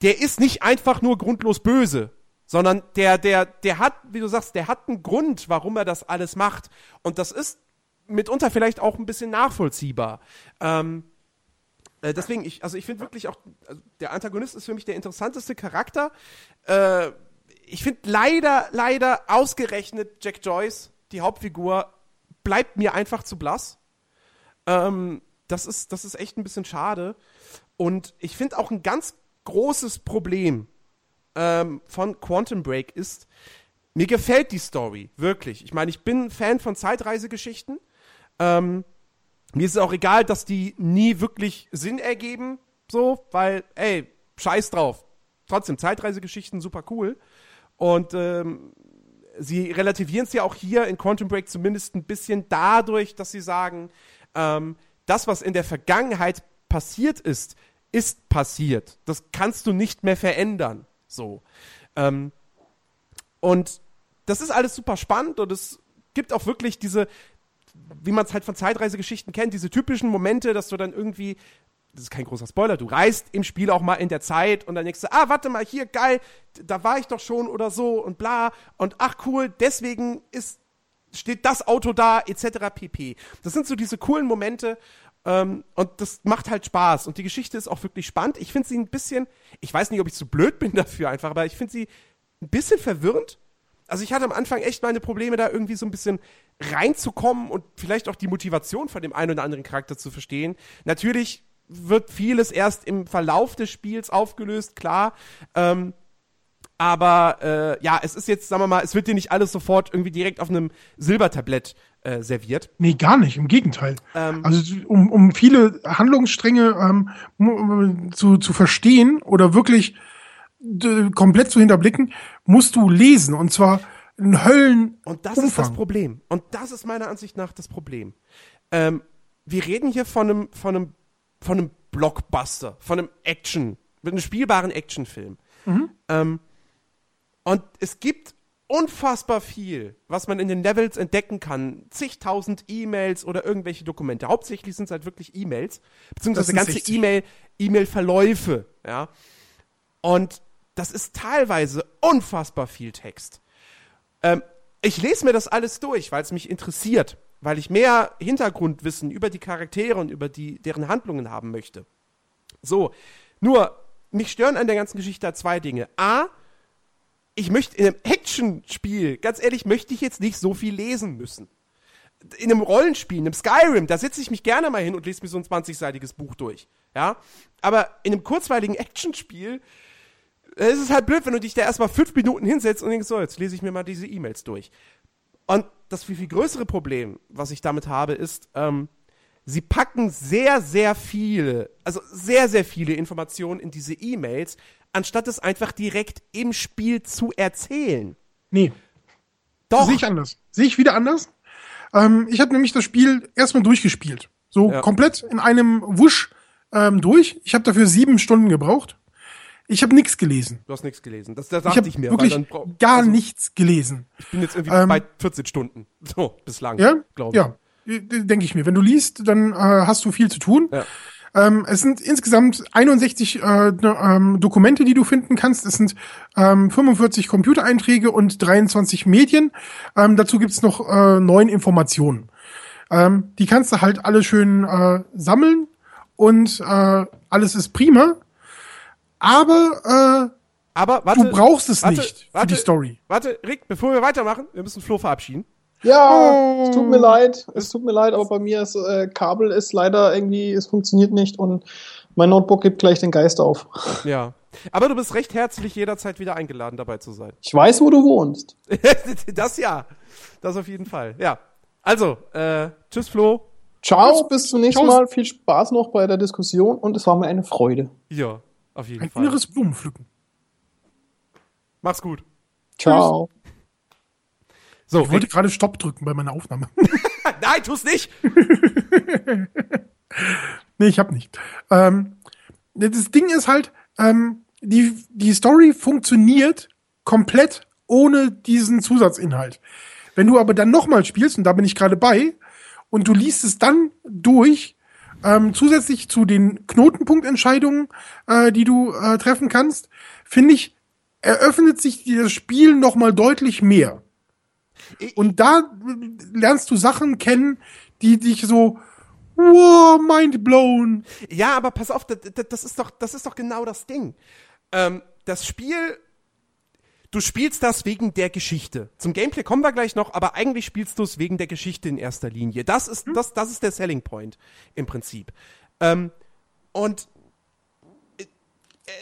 der ist nicht einfach nur grundlos böse, sondern der, der, der hat, wie du sagst, der hat einen Grund, warum er das alles macht. Und das ist mitunter vielleicht auch ein bisschen nachvollziehbar. Ähm, äh, deswegen, ich, also ich finde wirklich auch, also der Antagonist ist für mich der interessanteste Charakter. Äh, ich finde leider, leider ausgerechnet Jack Joyce, die Hauptfigur, bleibt mir einfach zu blass. Ähm, das, ist, das ist echt ein bisschen schade. Und ich finde auch ein ganz großes Problem ähm, von Quantum Break ist, mir gefällt die Story, wirklich. Ich meine, ich bin Fan von Zeitreisegeschichten. Ähm, mir ist es auch egal, dass die nie wirklich Sinn ergeben, so, weil, ey, scheiß drauf. Trotzdem, Zeitreisegeschichten super cool. Und ähm, sie relativieren es ja auch hier in Quantum Break zumindest ein bisschen dadurch, dass sie sagen, ähm, das, was in der Vergangenheit passiert ist, ist passiert. Das kannst du nicht mehr verändern. So. Ähm, und das ist alles super spannend und es gibt auch wirklich diese, wie man es halt von Zeitreisegeschichten kennt, diese typischen Momente, dass du dann irgendwie, das ist kein großer Spoiler, du reist im Spiel auch mal in der Zeit und dann denkst du, ah, warte mal, hier, geil, da war ich doch schon oder so und bla und ach cool, deswegen ist, steht das Auto da, etc. pp. Das sind so diese coolen Momente Ähm, und das macht halt Spaß. Und die Geschichte ist auch wirklich spannend. Ich finde sie ein bisschen, ich weiß nicht, ob ich zu blöd bin dafür einfach, aber ich finde sie ein bisschen verwirrend. Also ich hatte am Anfang echt meine Probleme, da irgendwie so ein bisschen reinzukommen und vielleicht auch die Motivation von dem einen oder anderen Charakter zu verstehen. Natürlich wird vieles erst im Verlauf des Spiels aufgelöst, klar. Ähm, aber äh, ja, es ist jetzt, sagen wir mal, es wird dir nicht alles sofort irgendwie direkt auf einem Silbertablett äh, serviert. Nee, gar nicht, im Gegenteil. Ähm, Also um, um viele Handlungsstränge ähm, zu, zu verstehen oder wirklich d- komplett zu hinterblicken, musst du lesen. Und zwar in Höllen. Und das ist das Umfang. Problem. Und das ist meiner Ansicht nach das Problem. Ähm, wir reden hier von einem, von einem, von einem Blockbuster, von einem Action, mit einem spielbaren Actionfilm. Ähm, und es gibt unfassbar viel, was man in den Levels entdecken kann. Zigtausend E-Mails oder irgendwelche Dokumente. Hauptsächlich sind es halt wirklich E-Mails, beziehungsweise ganze 60. E-Mail, E-Mail-Verläufe, ja. Und das ist teilweise unfassbar viel Text. Ähm, ich lese mir das alles durch, weil es mich interessiert, weil ich mehr Hintergrundwissen über die Charaktere und über die, deren Handlungen haben möchte. So, nur, mich stören an der ganzen Geschichte zwei Dinge. A, ich möchte in einem Action-Spiel, ganz ehrlich, möchte ich jetzt nicht so viel lesen müssen. In einem Rollenspiel, in einem Skyrim, da setze ich mich gerne mal hin und lese mir so ein 20-seitiges Buch durch. Ja? Aber in einem kurzweiligen Actionspiel äh, es ist halt blöd, wenn du dich da erstmal fünf Minuten hinsetzt und denkst, so, jetzt lese ich mir mal diese E-Mails durch. Und das viel, viel größere Problem, was ich damit habe, ist, ähm, sie packen sehr, sehr viele, also sehr, sehr viele Informationen in diese E-Mails, anstatt es einfach direkt im Spiel zu erzählen. Nee, Doch. sehe ich anders. Sehe ich wieder anders. Ähm, ich habe nämlich das Spiel erstmal durchgespielt. So Ja. komplett in einem Wusch ähm, durch. Ich habe dafür sieben Stunden gebraucht. Ich habe nichts gelesen. Du hast nichts gelesen. Das, das Ich dachte habe ich, mir. wirklich gar also, nichts gelesen. Ich bin jetzt irgendwie Ähm, bei 14 Stunden. So, bislang. Ja, glaube ich. ja, denke ich mir. Wenn du liest, dann äh, hast du viel zu tun. Ja. Ähm, es sind insgesamt 61 äh, ähm, Dokumente, die du finden kannst. Es sind ähm, 45 Computereinträge und 23 Medien. Ähm, dazu gibt's noch äh, neun Informationen. Ähm, die kannst du halt alle schön äh, sammeln und äh, alles ist prima. Aber Aber äh, warte. du brauchst es warte, nicht für warte, die Story. Warte, Rick, bevor wir weitermachen, wir müssen Flo verabschieden. Ja, Oh. es tut mir leid. Es tut mir leid, aber bei mir ist äh, Kabel ist leider irgendwie, es funktioniert nicht und mein Notebook gibt gleich den Geist auf. Ja. Aber du bist recht herzlich jederzeit wieder eingeladen, dabei zu sein. Ich weiß, wo du wohnst. das ja. Das auf jeden Fall. Ja. Also, äh, tschüss, Flo. Ciao, bis zum nächsten Ciao. Mal. Viel Spaß noch bei der Diskussion und es war mir eine Freude. Ja, auf jeden Ein Fall. inneres Blumenpflücken. Mach's gut. Ciao. So, Ich wollte gerade Stopp drücken bei meiner Aufnahme. nein, tu's nicht. Nee, ich hab nicht. Ähm, das Ding ist halt, ähm, die, die Story funktioniert komplett ohne diesen Zusatzinhalt. Wenn du aber dann nochmal spielst, und da bin ich gerade bei, und du liest es dann durch, ähm, zusätzlich zu den Knotenpunktentscheidungen, äh, die du äh, treffen kannst, finde ich, eröffnet sich dir das Spiel nochmal deutlich mehr. Und da äh, lernst du Sachen kennen, die dich so, wow, mind blown. Ja, aber pass auf, das, das das ist doch, das ist doch genau das Ding. Ähm, das Spiel, du spielst das wegen der Geschichte. Zum Gameplay kommen wir gleich noch, aber eigentlich spielst du es wegen der Geschichte in erster Linie. Das ist, das, das ist der Selling Point im Prinzip. Ähm, und äh,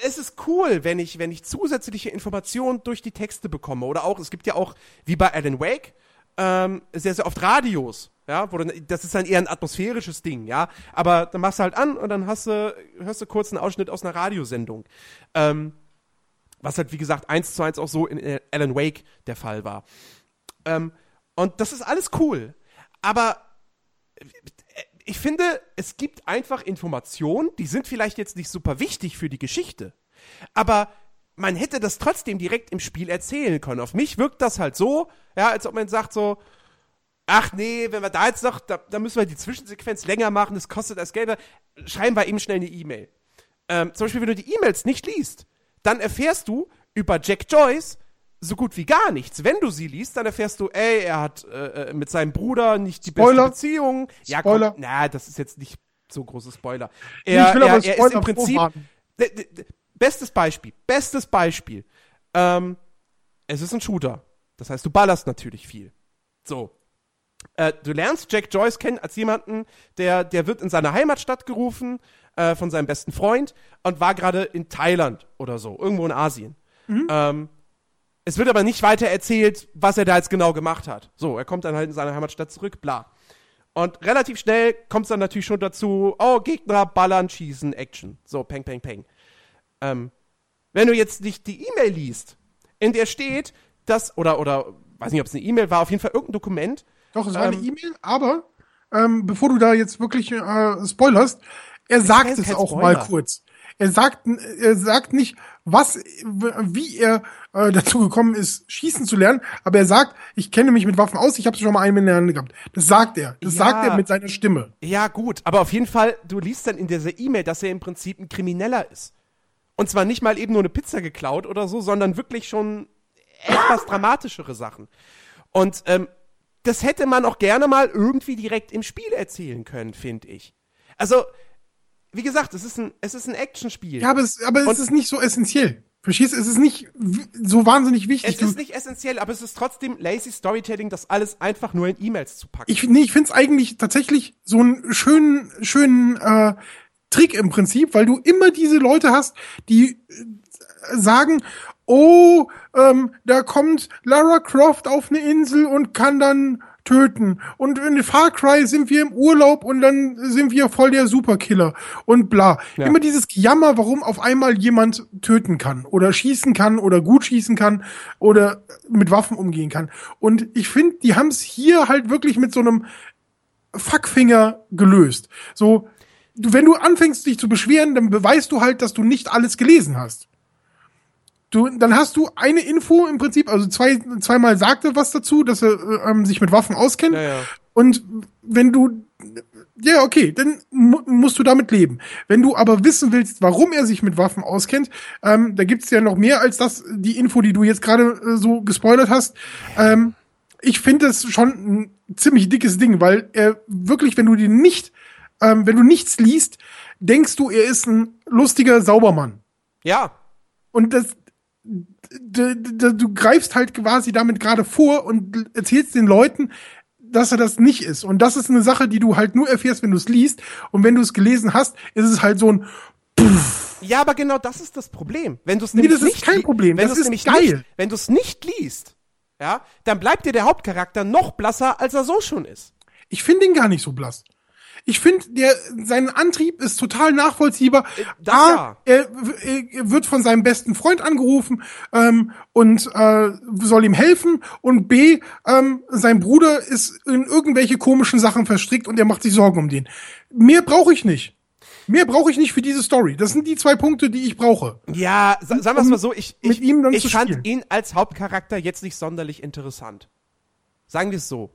es ist cool, wenn ich, wenn ich zusätzliche Informationen durch die Texte bekomme. Oder auch, es gibt ja auch, wie bei Alan Wake, ähm, sehr, sehr oft Radios, ja, wo dann, das ist dann eher ein atmosphärisches Ding, ja, aber dann machst du halt an und dann hast du, hörst du kurz einen Ausschnitt aus einer Radiosendung. Ähm, was halt, wie gesagt, eins zu eins auch so in äh, Alan Wake der Fall war. Ähm, und das ist alles cool. Aber äh, ich finde, es gibt einfach Informationen, die sind vielleicht jetzt nicht super wichtig für die Geschichte. Aber man hätte das trotzdem direkt im Spiel erzählen können. Auf mich wirkt das halt so, ja, als ob man sagt so, ach nee, wenn wir da jetzt noch, da, da müssen wir die Zwischensequenz länger machen, das kostet das Geld, schreiben wir eben schnell eine E-Mail. Ähm, zum Beispiel, wenn du die E-Mails nicht liest, dann erfährst du über Jack Joyce so gut wie gar nichts. Wenn du sie liest, dann erfährst du, ey, er hat äh, äh, mit seinem Bruder nicht die Spoiler. beste Beziehung. Ja, Spoiler. komm, na, das ist jetzt nicht so große Spoiler. Nee, Er, ich will aber er, er ist Spoiler im Prinzip. Bestes Beispiel. Bestes Beispiel. Ähm, es ist ein Shooter. Das heißt, du ballerst natürlich viel. So. Äh, du lernst Jack Joyce kennen als jemanden, der, der wird in seine Heimatstadt gerufen äh, von seinem besten Freund und war gerade in Thailand oder so, irgendwo in Asien. Ähm, es wird aber nicht weiter erzählt, was er da jetzt genau gemacht hat. So, er kommt dann halt in seine Heimatstadt zurück, bla. Und relativ schnell kommt es dann natürlich schon dazu, oh, Gegner ballern, schießen, Action. So, peng, peng, peng. Ähm, wenn du jetzt nicht die E-Mail liest, in der steht, dass, oder, oder, weiß nicht, ob es eine E-Mail war, auf jeden Fall irgendein Dokument. Doch, es war eine Ähm, E-Mail, aber ähm, bevor du da jetzt wirklich äh, spoilerst, er sagt es kein auch Spoiler. mal kurz. Er sagt, er sagt nicht, was, wie er äh, dazu gekommen ist, schießen zu lernen, aber er sagt, ich kenne mich mit Waffen aus, ich habe schon mal einen in der Hand gehabt. Das sagt er. Das Ja. sagt er mit seiner Stimme. Ja, gut, aber auf jeden Fall, du liest dann in dieser E-Mail, dass er im Prinzip ein Krimineller ist. Und zwar nicht mal eben nur eine Pizza geklaut oder so, sondern wirklich schon etwas dramatischere Sachen. Und ähm, das hätte man auch gerne mal irgendwie direkt im Spiel erzählen können, finde ich. Also, wie gesagt, es ist ein, es ist ein Actionspiel. Ja, aber es, aber es ist nicht so essentiell. Verstehst du? Es ist nicht so wahnsinnig wichtig. es ist nicht essentiell, aber es ist trotzdem lazy Storytelling, das alles einfach nur in E-Mails zu packen. ich, nee, ich finde es eigentlich tatsächlich so einen schönen, schönen äh, Trick im Prinzip, weil du immer diese Leute hast, die äh, sagen, oh, ähm, da kommt Lara Croft auf eine Insel und kann dann töten. Und in Far Cry sind wir im Urlaub und dann sind wir voll der Superkiller und bla. Ja. Immer dieses Jammer, warum auf einmal jemand töten kann oder schießen kann oder gut schießen kann oder mit Waffen umgehen kann. Und ich finde, die haben es hier halt wirklich mit so einem Fuckfinger gelöst. So, du, wenn du anfängst, dich zu beschweren, dann beweist du halt, dass du nicht alles gelesen hast. Du, dann hast du eine Info im Prinzip, also zwei, zweimal sagt er was dazu, dass er äh, ähm, sich mit Waffen auskennt. Ja, ja. Und wenn du, ja, okay, dann mu musst du damit leben. Wenn du aber wissen willst, warum er sich mit Waffen auskennt, ähm, da gibt's ja noch mehr als das, die Info, die du jetzt gerade äh, so gespoilert hast. Ähm, ich finde das schon ein ziemlich dickes Ding, weil er wirklich, wenn du den nicht, ähm, wenn du nichts liest, denkst du, er ist ein lustiger Saubermann. ja, Und das, d- d- du greifst halt quasi damit gerade vor und erzählst den Leuten, dass er das nicht ist. Und das ist eine Sache, die du halt nur erfährst, wenn du es liest. Und wenn du es gelesen hast, ist es halt so ein, Ja, aber genau das ist das Problem. Wenn du es Nee, nämlich nicht kein Problem, Wenn das ist nämlich geil. Nicht, wenn du es nicht liest, ja, dann bleibt dir der Hauptcharakter noch blasser, als er so schon ist. ich finde ihn gar nicht so blass. Ich finde, der, sein Antrieb ist total nachvollziehbar. das A, ja. er, er wird von seinem besten Freund angerufen ähm, und äh, soll ihm helfen. Und B, ähm, sein Bruder ist in irgendwelche komischen Sachen verstrickt und er macht sich Sorgen um den. Mehr brauche ich nicht. Mehr brauche ich nicht für diese Story. Das sind die zwei Punkte, die ich brauche. Ja, sa sagen wir es mal so, ich, ich, ich fand spielen. ihn als Hauptcharakter jetzt nicht sonderlich interessant. Sagen wir es so.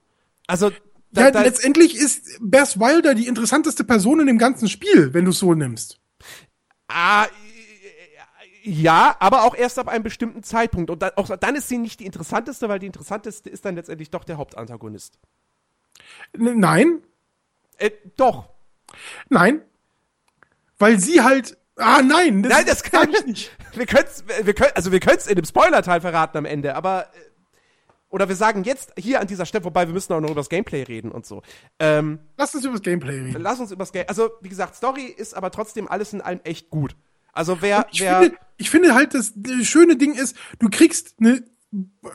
Also, da, ja, da, letztendlich ist Bess Wilder die interessanteste Person in dem ganzen Spiel, wenn du es so nimmst. ah, ja, aber auch erst ab einem bestimmten Zeitpunkt. Und dann, auch, dann ist sie nicht die interessanteste, weil die interessanteste ist dann letztendlich doch der Hauptantagonist. Nein, Äh, doch. nein. Weil sie halt. Ah, nein, das, Nein, das kann ich nicht. Wir können's, wir können, also wir können es in dem Spoiler-Teil verraten am Ende, aber äh, oder wir sagen jetzt hier an dieser Stelle, wobei wir müssen auch noch über das Gameplay reden und so. Ähm, Lass uns über das Gameplay reden. lass uns über das Game. Also wie gesagt, Story ist aber trotzdem alles in allem echt gut. Also wer, Ich wer, finde, ich finde halt, das, das schöne Ding ist, du kriegst eine,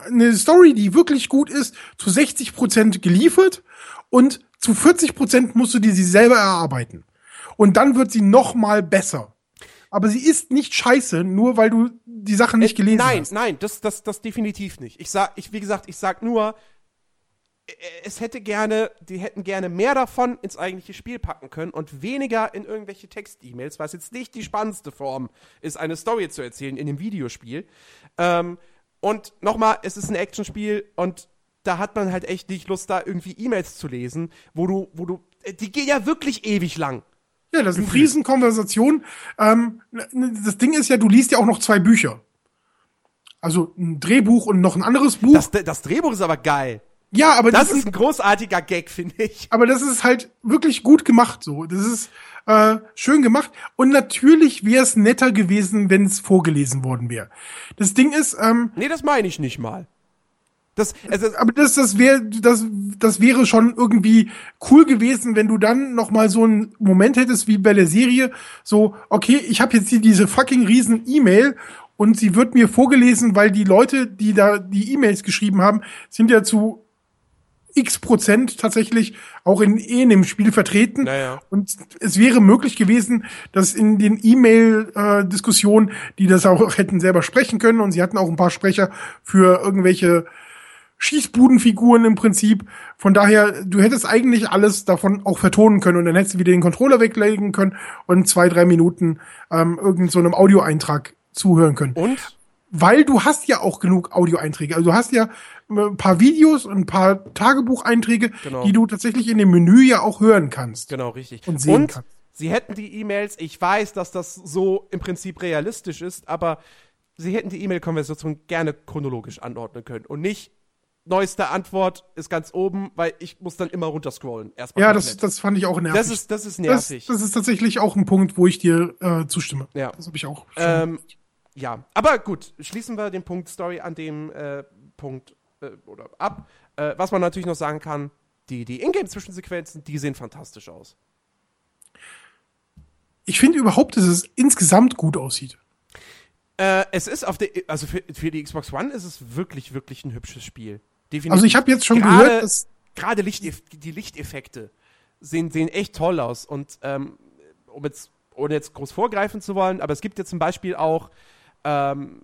eine Story, die wirklich gut ist, zu 60% geliefert und zu 40% musst du dir sie selber erarbeiten. Und dann wird sie noch mal besser. Aber sie ist nicht scheiße, nur weil du die Sachen nicht gelesen nein, hast. nein, das, das, das definitiv nicht. Ich sag, ich, wie gesagt, ich sag nur, äh, es hätte gerne, die hätten gerne mehr davon ins eigentliche Spiel packen können und weniger in irgendwelche Text-E-Mails, was jetzt nicht die spannendste Form ist, eine Story zu erzählen in dem Videospiel. Ähm, und nochmal, es ist ein Actionspiel und da hat man halt echt nicht Lust, da irgendwie E-Mails zu lesen, wo du, wo du, äh, die gehen ja wirklich ewig lang. Ja, das sind Riesenkonversationen. Ähm, n- das Ding ist ja, du liest ja auch noch zwei Bücher. Also ein Drehbuch und noch ein anderes Buch. Das, das Drehbuch ist aber geil. Ja, aber das, das ist ein großartiger Gag, finde ich. Aber das ist halt wirklich gut gemacht so. Das ist äh, schön gemacht. Und natürlich wäre es netter gewesen, wenn es vorgelesen worden wäre. Das Ding ist, ähm, Nee, das meine ich nicht mal. Das, also, aber das, das wäre, das, das wäre schon irgendwie cool gewesen, wenn du dann noch mal so einen Moment hättest wie bei der Serie, so, okay, ich habe jetzt hier diese fucking riesen E-Mail und sie wird mir vorgelesen, weil die Leute, die da die E-Mails geschrieben haben, sind ja zu x Prozent tatsächlich auch in, eh in dem Spiel vertreten. Naja. Und es wäre möglich gewesen, dass in den E-Mail-Diskussionen, die das auch hätten selber sprechen können, und sie hatten auch ein paar Sprecher für irgendwelche Schießbudenfiguren im Prinzip. Von daher, du hättest eigentlich alles davon auch vertonen können und dann hättest du wieder den Controller weglegen können und zwei, drei Minuten ähm, irgend so einem Audioeintrag zuhören können. Und? Weil du hast ja auch genug Audioeinträge. Also du hast ja ein paar Videos und ein paar Tagebucheinträge, genau. die du tatsächlich in dem Menü ja auch hören kannst. Genau, richtig. Und sehen und kannst. Sie hätten die E-Mails, ich weiß, dass das so im Prinzip realistisch ist, aber sie hätten die E-Mail-Konversation gerne chronologisch anordnen können und nicht neueste Antwort ist ganz oben, weil ich muss dann immer runterscrollen. Erstmal ja, das, das fand ich auch nervig. Das ist, das ist nervig. Das, das ist tatsächlich auch ein Punkt, wo ich dir äh, zustimme. Ja. Das habe ich auch. Ähm, ja, aber gut, schließen wir den Punkt Story an dem äh, Punkt äh, oder ab. Äh, was man natürlich noch sagen kann, die, die Ingame-Zwischensequenzen, die sehen fantastisch aus. Ich finde überhaupt, dass es insgesamt gut aussieht. Äh, es ist auf der, also für, für die Xbox One ist es wirklich, wirklich ein hübsches Spiel. Definitiv. Also ich habe jetzt schon grade, gehört, dass gerade Licht, die Lichteffekte sehen, sehen echt toll aus und ähm, um jetzt ohne jetzt groß vorgreifen zu wollen, aber es gibt ja zum Beispiel auch, ähm,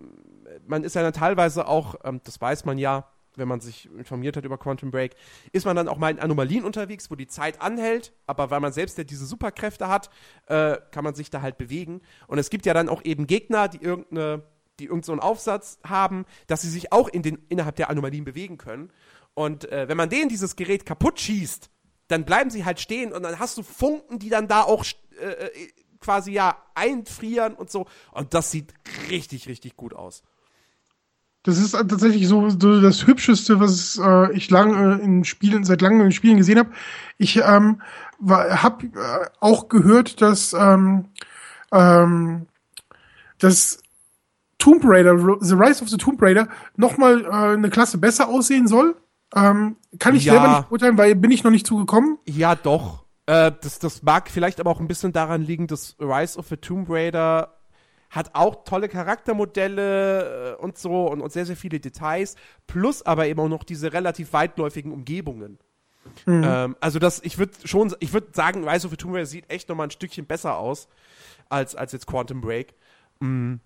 man ist ja dann teilweise auch, ähm, das weiß man ja, wenn man sich informiert hat über Quantum Break, ist man dann auch mal in Anomalien unterwegs, wo die Zeit anhält, aber weil man selbst ja diese Superkräfte hat, äh, kann man sich da halt bewegen. Und es gibt ja dann auch eben Gegner, die irgendeine, die irgendeinen so Aufsatz haben, dass sie sich auch in den, innerhalb der Anomalien bewegen können. Und äh, wenn man denen dieses Gerät kaputt schießt, dann bleiben sie halt stehen und dann hast du Funken, die dann da auch äh, äh quasi ja einfrieren und so. Und das sieht richtig, richtig gut aus. Das ist tatsächlich so, das Hübscheste, was äh, ich lange in Spielen, seit langem in Spielen gesehen habe. Ich ähm, habe äh, auch gehört, dass ähm, ähm, das Tomb Raider, The Rise of the Tomb Raider, nochmal äh, eine Klasse besser aussehen soll. Ähm, kann ich ja. selber nicht urteilen, weil bin ich noch nicht zugekommen. Ja, doch. Äh, das, das mag vielleicht aber auch ein bisschen daran liegen, dass Rise of the Tomb Raider hat auch tolle Charaktermodelle äh, und so und, und, sehr, sehr viele Details, plus aber eben auch noch diese relativ weitläufigen Umgebungen. Mhm. Ähm, also das, ich würde schon, ich würde sagen, Rise of the Tomb Raider sieht echt nochmal ein Stückchen besser aus als, als jetzt Quantum Break. Mhm.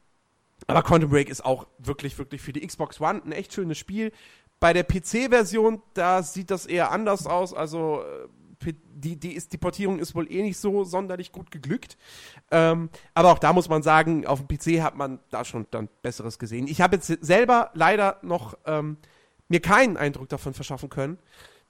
Aber Quantum Break ist auch wirklich, wirklich für die Xbox One ein echt schönes Spiel. Bei der PC-Version, da sieht das eher anders aus. Also äh, die, die, ist, die Portierung ist wohl eh nicht so sonderlich gut geglückt. Ähm, aber auch da muss man sagen, auf dem PC hat man da schon dann Besseres gesehen. Ich habe jetzt selber leider noch ähm, mir keinen Eindruck davon verschaffen können.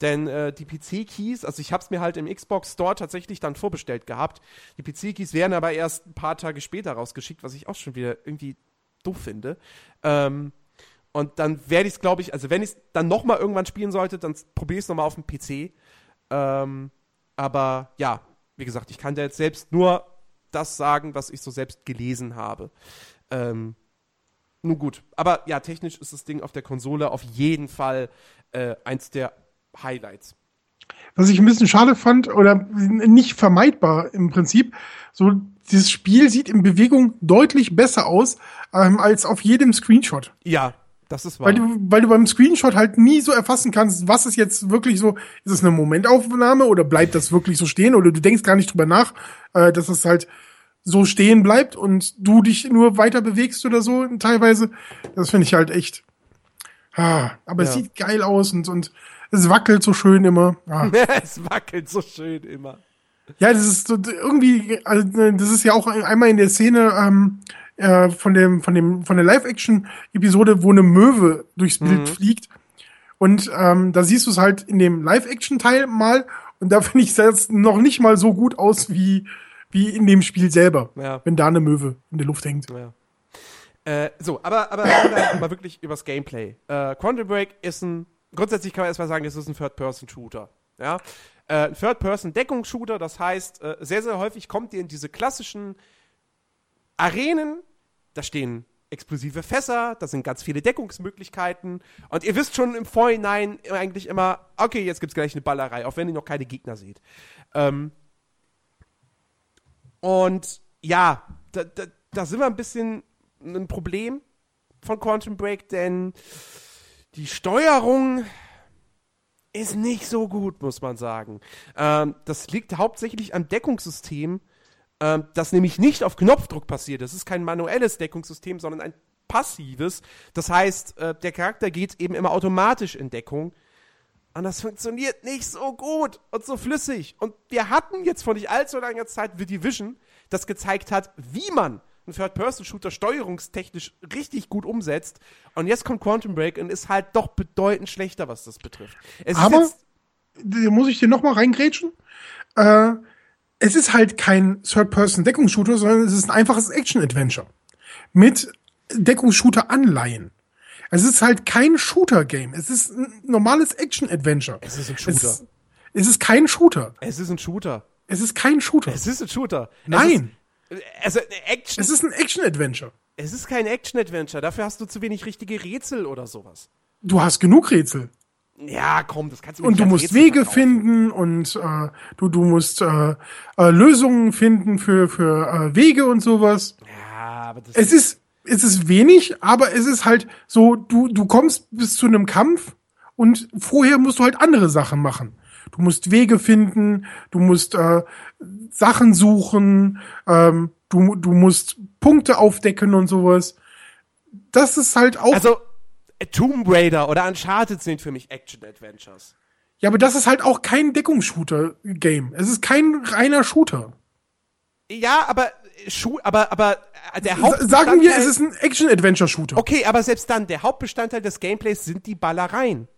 Denn äh, die PC-Keys, also ich habe es mir halt im Xbox Store tatsächlich dann vorbestellt gehabt. Die PC-Keys werden aber erst ein paar Tage später rausgeschickt, was ich auch schon wieder irgendwie doof finde. Ähm, und dann werde ich es, glaube ich, also wenn ich es dann nochmal irgendwann spielen sollte, dann probiere ich es nochmal auf dem PC. Ähm, aber ja, wie gesagt, ich kann da jetzt selbst nur das sagen, was ich so selbst gelesen habe. Ähm, nun gut, aber ja, technisch ist das Ding auf der Konsole auf jeden Fall äh, eins der Highlights. Was ich ein bisschen schade fand oder nicht vermeidbar im Prinzip, so dieses Spiel sieht in Bewegung deutlich besser aus ähm, als auf jedem Screenshot. Ja, das ist wahr. Weil du, weil du beim Screenshot halt nie so erfassen kannst, was ist jetzt wirklich so, ist es eine Momentaufnahme oder bleibt das wirklich so stehen oder du denkst gar nicht drüber nach, äh, dass es halt so stehen bleibt und du dich nur weiter bewegst oder so teilweise. Das finde ich halt echt. Ah, aber ja. es sieht geil aus und, und es wackelt so schön immer. Ah. es wackelt so schön immer. Ja, das ist so irgendwie, also das ist ja auch einmal in der Szene, ähm, äh, von dem, von dem, von der Live-Action-Episode, wo eine Möwe durchs Bild mhm. fliegt. Und ähm, da siehst du es halt in dem Live-Action-Teil mal. Und da finde ich es noch nicht mal so gut aus wie, wie in dem Spiel selber, ja. wenn da eine Möwe in der Luft hängt. Ja. Äh, so, aber, aber mal wirklich übers Gameplay. Äh, Quantum Break ist ein grundsätzlich kann man erstmal sagen, es ist ein Third-Person-Shooter. Ja? Äh, Third-Person-Deckungsshooter, das heißt, äh, sehr, sehr häufig kommt ihr in diese klassischen Arenen, da stehen explosive Fässer, da sind ganz viele Deckungsmöglichkeiten und ihr wisst schon im Vorhinein eigentlich immer, okay, jetzt gibt's gleich eine Ballerei, auch wenn ihr noch keine Gegner seht. Ähm und ja, da, da, da sind wir ein bisschen ein Problem von Quantum Break, denn die Steuerung ist nicht so gut, muss man sagen. Ähm, das liegt hauptsächlich am Deckungssystem, ähm, das nämlich nicht auf Knopfdruck passiert. Das ist kein manuelles Deckungssystem, sondern ein passives. Das heißt, äh, der Charakter geht eben immer automatisch in Deckung. Und das funktioniert nicht so gut und so flüssig. Und wir hatten jetzt vor nicht allzu langer Zeit The Division, das gezeigt hat, wie man einen Third-Person-Shooter steuerungstechnisch richtig gut umsetzt. Und jetzt kommt Quantum Break und ist halt doch bedeutend schlechter, was das betrifft. Es Aber, muss ich dir noch mal reingrätschen. Äh, es ist halt kein Third-Person-Deckungsshooter, sondern es ist ein einfaches Action-Adventure. Mit Deckungsshooter-Anleihen. Es ist halt kein Shooter-Game. Es ist ein normales Action-Adventure. Es ist ein Shooter. Es, es, ist kein Shooter. Es ist ein Shooter. Es ist kein Shooter. Es ist ein Shooter. Nein. Also Action. Es ist ein Action-Adventure. Es ist kein Action-Adventure. Dafür hast du zu wenig richtige Rätsel oder sowas. Du hast genug Rätsel. Ja, komm, das kannst du Und du musst Rätsel Wege verkaufen. finden und äh, du, du musst äh, äh, Lösungen finden für, für äh, Wege und sowas. Ja, aber das es ist es ist wenig, aber es ist halt so, du, du kommst bis zu einem Kampf und vorher musst du halt andere Sachen machen. Du musst Wege finden, du musst äh, Sachen suchen, ähm, du, du musst Punkte aufdecken und sowas. Das ist halt auch. Also, Tomb Raider oder Uncharted sind für mich Action-Adventures. Ja, aber das ist halt auch kein Deckungsshooter-Game. Es ist kein reiner Shooter. Ja, aber Schu aber aber äh, der Haupt Sagen wir, es ist ein Action-Adventure-Shooter. Okay, aber selbst dann, der Hauptbestandteil des Gameplays sind die Ballereien.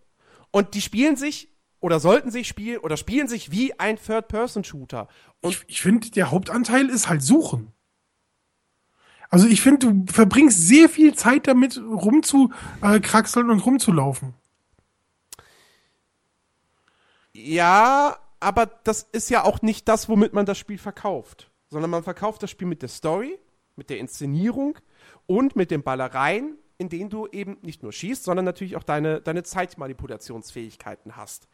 Und die spielen sich oder sollten sich spielen oder spielen sich wie ein Third-Person-Shooter. Ich, ich finde, der Hauptanteil ist halt Suchen. Also ich finde, du verbringst sehr viel Zeit damit, rumzukraxeln und rumzulaufen. Ja, aber das ist ja auch nicht das, womit man das Spiel verkauft sondern man verkauft das Spiel mit der Story, mit der Inszenierung und mit den Ballereien, in denen du eben nicht nur schießt, sondern natürlich auch deine, deine Zeitmanipulationsfähigkeiten hast.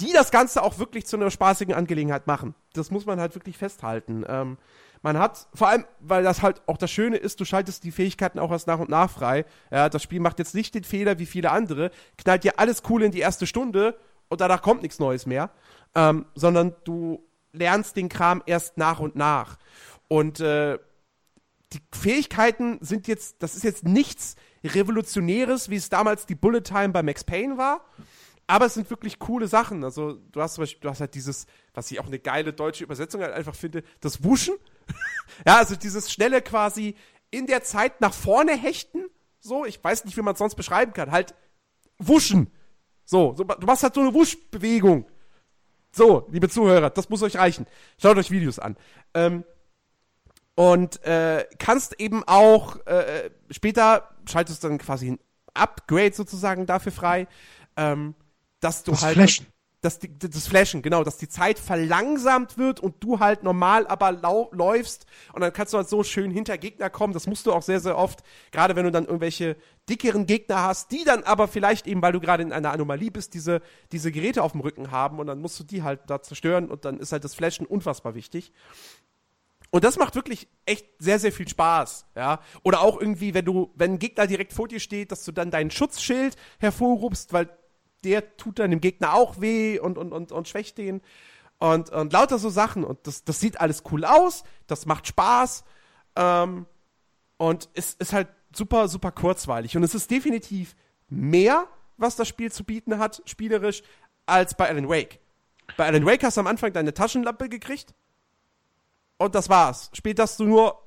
Die das Ganze auch wirklich zu einer spaßigen Angelegenheit machen. Das muss man halt wirklich festhalten. Ähm, man hat, vor allem, weil das halt auch das Schöne ist, du schaltest die Fähigkeiten auch erst nach und nach frei. Ja, das Spiel macht jetzt nicht den Fehler wie viele andere, knallt dir alles cool in die erste Stunde und danach kommt nichts Neues mehr. Ähm, sondern du lernst den Kram erst nach und nach. Und äh, die Fähigkeiten sind jetzt, das ist jetzt nichts Revolutionäres, wie es damals die Bullet Time bei Max Payne war. Aber es sind wirklich coole Sachen. Also, du hast zum Beispiel, du hast halt dieses, was ich auch eine geile deutsche Übersetzung halt einfach finde, das Wuschen. ja, also dieses schnelle quasi in der Zeit nach vorne hechten. So, ich weiß nicht, wie man es sonst beschreiben kann. Halt wuschen. So, so, du machst halt so eine Wuschbewegung. So, liebe Zuhörer, das muss euch reichen. Schaut euch Videos an. Ähm, und äh, kannst eben auch äh, später schaltest du dann quasi ein Upgrade sozusagen dafür frei, ähm, dass du das halt Flashen dass die, das Flashen, genau, dass die Zeit verlangsamt wird und du halt normal aber lau läufst und dann kannst du halt so schön hinter Gegner kommen. Das musst du auch sehr, sehr oft, gerade wenn du dann irgendwelche dickeren Gegner hast, die dann aber vielleicht eben, weil du gerade in einer Anomalie bist, diese, diese Geräte auf dem Rücken haben und dann musst du die halt da zerstören und dann ist halt das Flashen unfassbar wichtig. Und das macht wirklich echt sehr, sehr viel Spaß, ja. Oder auch irgendwie, wenn du, wenn ein Gegner direkt vor dir steht, dass du dann dein Schutzschild hervorrufst, weil der tut dann dem Gegner auch weh und, und, und, und schwächt den. Und, und lauter so Sachen. Und das, das sieht alles cool aus, das macht Spaß. Ähm, und es ist halt super, super kurzweilig. Und es ist definitiv mehr, was das Spiel zu bieten hat, spielerisch, als bei Alan Wake. Bei Alan Wake hast du am Anfang deine Taschenlampe gekriegt. Und das war's. Später hast du nur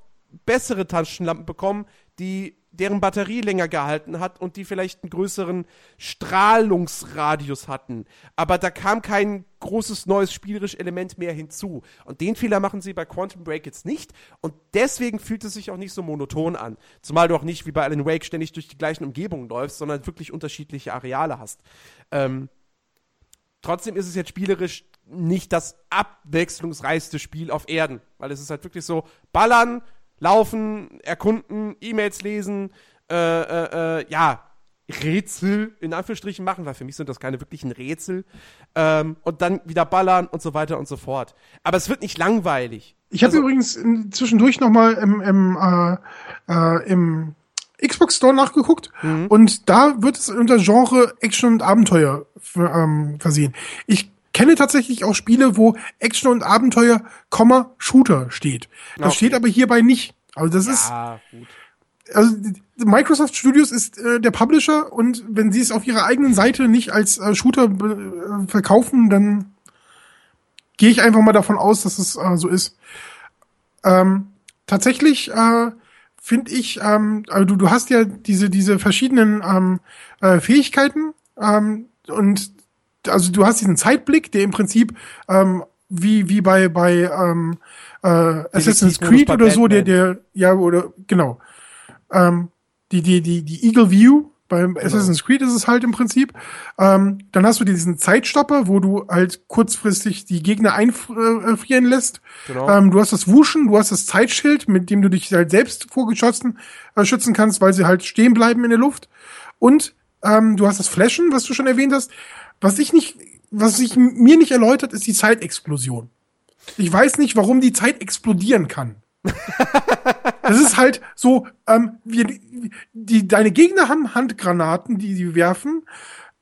bessere Taschenlampen bekommen, die deren Batterie länger gehalten hat und die vielleicht einen größeren Strahlungsradius hatten. Aber da kam kein großes neues spielerisches Element mehr hinzu. Und den Fehler machen sie bei Quantum Break jetzt nicht. Und deswegen fühlt es sich auch nicht so monoton an. Zumal du auch nicht wie bei Alan Wake ständig durch die gleichen Umgebungen läufst, sondern wirklich unterschiedliche Areale hast. Ähm, trotzdem ist es jetzt spielerisch nicht das abwechslungsreichste Spiel auf Erden. Weil es ist halt wirklich so, ballern, laufen, erkunden, E-Mails lesen, äh, äh, äh, ja, Rätsel in Anführungsstrichen machen, weil für mich sind das keine wirklichen Rätsel. Ähm, und dann wieder ballern und so weiter und so fort. Aber es wird nicht langweilig. Ich habe also, übrigens zwischendurch noch mal im, im, äh, äh, im Xbox Store nachgeguckt mhm. und da wird es unter Genre Action und Abenteuer ähm, versehen. Ich kenne tatsächlich auch Spiele, wo Action und Abenteuer, Shooter steht. Das okay. steht aber hierbei nicht. Also das ja, ist. Gut. Also Microsoft Studios ist äh, der Publisher und wenn sie es auf ihrer eigenen Seite nicht als äh, Shooter äh, verkaufen, dann gehe ich einfach mal davon aus, dass es äh, so ist. Ähm, tatsächlich äh, finde ich, ähm, also du, du hast ja diese diese verschiedenen ähm, äh, Fähigkeiten ähm, und also du hast diesen Zeitblick, der im Prinzip ähm, wie wie bei bei ähm, äh, Assassin's Creed oder so, der der ja oder genau ähm, die die die die Eagle View beim genau. Assassin's Creed ist es halt im Prinzip. Ähm, dann hast du diesen Zeitstopper, wo du halt kurzfristig die Gegner einfrieren lässt. Genau. Ähm, du hast das Wuschen, du hast das Zeitschild, mit dem du dich halt selbst vorgeschossen äh, schützen kannst, weil sie halt stehen bleiben in der Luft. Und ähm, du hast das Flashen, was du schon erwähnt hast. Was ich nicht, was sich mir nicht erläutert, ist die Zeitexplosion. Ich weiß nicht, warum die Zeit explodieren kann. das ist halt so, ähm, wir, die, deine Gegner haben Handgranaten, die sie werfen.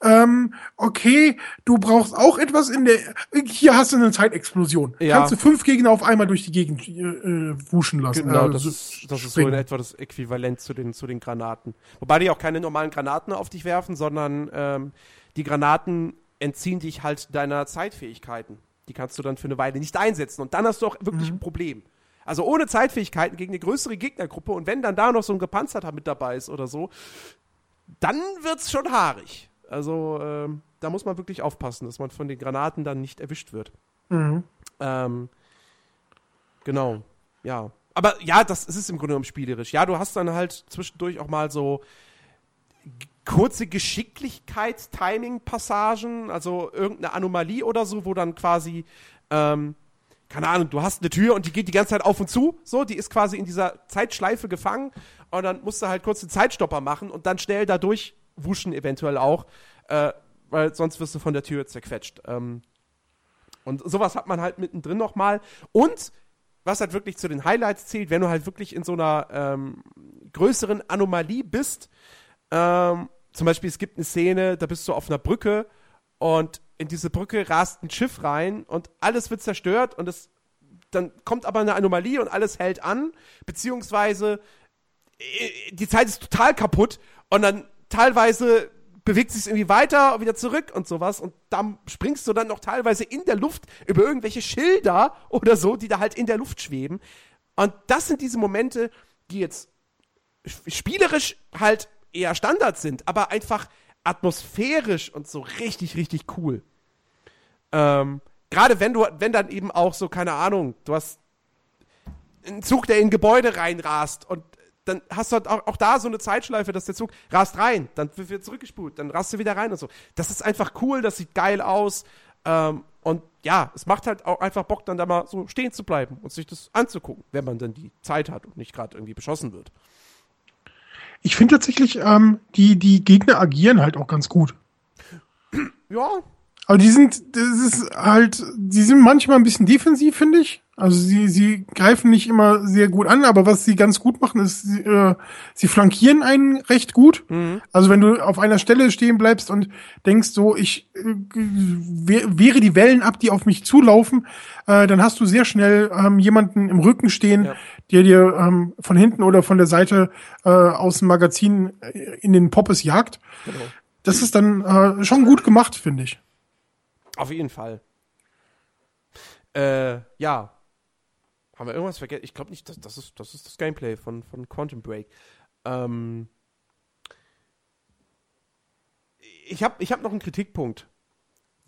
Ähm, okay, du brauchst auch etwas in der. Hier hast du eine Zeitexplosion. Ja. Kannst du fünf Gegner auf einmal durch die Gegend äh, wuschen lassen. Genau, äh, das, ist, das ist so in etwa das Äquivalent zu den, zu den Granaten. Wobei die auch keine normalen Granaten auf dich werfen, sondern ähm, die Granaten entziehen dich halt deiner Zeitfähigkeiten. Die kannst du dann für eine Weile nicht einsetzen. Und dann hast du auch wirklich mhm. ein Problem. Also ohne Zeitfähigkeiten gegen eine größere Gegnergruppe und wenn dann da noch so ein Gepanzerter mit dabei ist oder so, dann wird's schon haarig. Also ähm, da muss man wirklich aufpassen, dass man von den Granaten dann nicht erwischt wird. Mhm. Ähm, genau, ja. Aber ja, das ist im Grunde genommen spielerisch. Ja, du hast dann halt zwischendurch auch mal so kurze Geschicklichkeits-Timing-Passagen, also irgendeine Anomalie oder so, wo dann quasi, ähm, keine Ahnung, du hast eine Tür und die geht die ganze Zeit auf und zu, so, die ist quasi in dieser Zeitschleife gefangen und dann musst du halt kurz den Zeitstopper machen und dann schnell dadurch wuschen eventuell auch, äh, weil sonst wirst du von der Tür zerquetscht. Ähm, und sowas hat man halt mittendrin nochmal. Und was halt wirklich zu den Highlights zählt, wenn du halt wirklich in so einer ähm, größeren Anomalie bist, ähm, zum Beispiel, es gibt eine Szene, da bist du auf einer Brücke und in diese Brücke rast ein Schiff rein und alles wird zerstört und es dann kommt aber eine Anomalie und alles hält an, beziehungsweise äh, die Zeit ist total kaputt und dann teilweise bewegt sich irgendwie weiter und wieder zurück und sowas und dann springst du dann noch teilweise in der Luft über irgendwelche Schilder oder so, die da halt in der Luft schweben. Und das sind diese Momente, die jetzt spielerisch halt eher Standard sind, aber einfach atmosphärisch und so richtig, richtig cool. Ähm, Gerade wenn du, wenn dann eben auch so, keine Ahnung, du hast einen Zug, der in Gebäude reinrast und dann hast du halt auch, auch, da so eine Zeitschleife, dass der Zug rast rein, dann wird zurückgespult, dann rast du wieder rein und so. Das ist einfach cool, das sieht geil aus. Ähm, und ja, es macht halt auch einfach Bock, dann da mal so stehen zu bleiben und sich das anzugucken, wenn man dann die Zeit hat und nicht gerade irgendwie beschossen wird. Ich finde tatsächlich, ähm, die, die Gegner agieren halt auch ganz gut. Ja. Aber die sind, das ist halt, die sind manchmal ein bisschen defensiv, finde ich. Also sie, sie greifen nicht immer sehr gut an, aber was sie ganz gut machen, ist, sie, äh, sie flankieren einen recht gut. Mhm. Also wenn du auf einer Stelle stehen bleibst und denkst so, ich äh, wehre die Wellen ab, die auf mich zulaufen, äh, dann hast du sehr schnell ähm, jemanden im Rücken stehen, ja. der dir ähm, von hinten oder von der Seite äh, aus dem Magazin äh, in den Poppes jagt. Genau. Das ist dann äh, schon gut gemacht, finde ich. Auf jeden Fall. Äh, ja, haben wir irgendwas vergessen? Ich glaube nicht, das, das, ist, das ist das Gameplay von, von Quantum Break. Ähm, ich habe ich hab noch einen Kritikpunkt.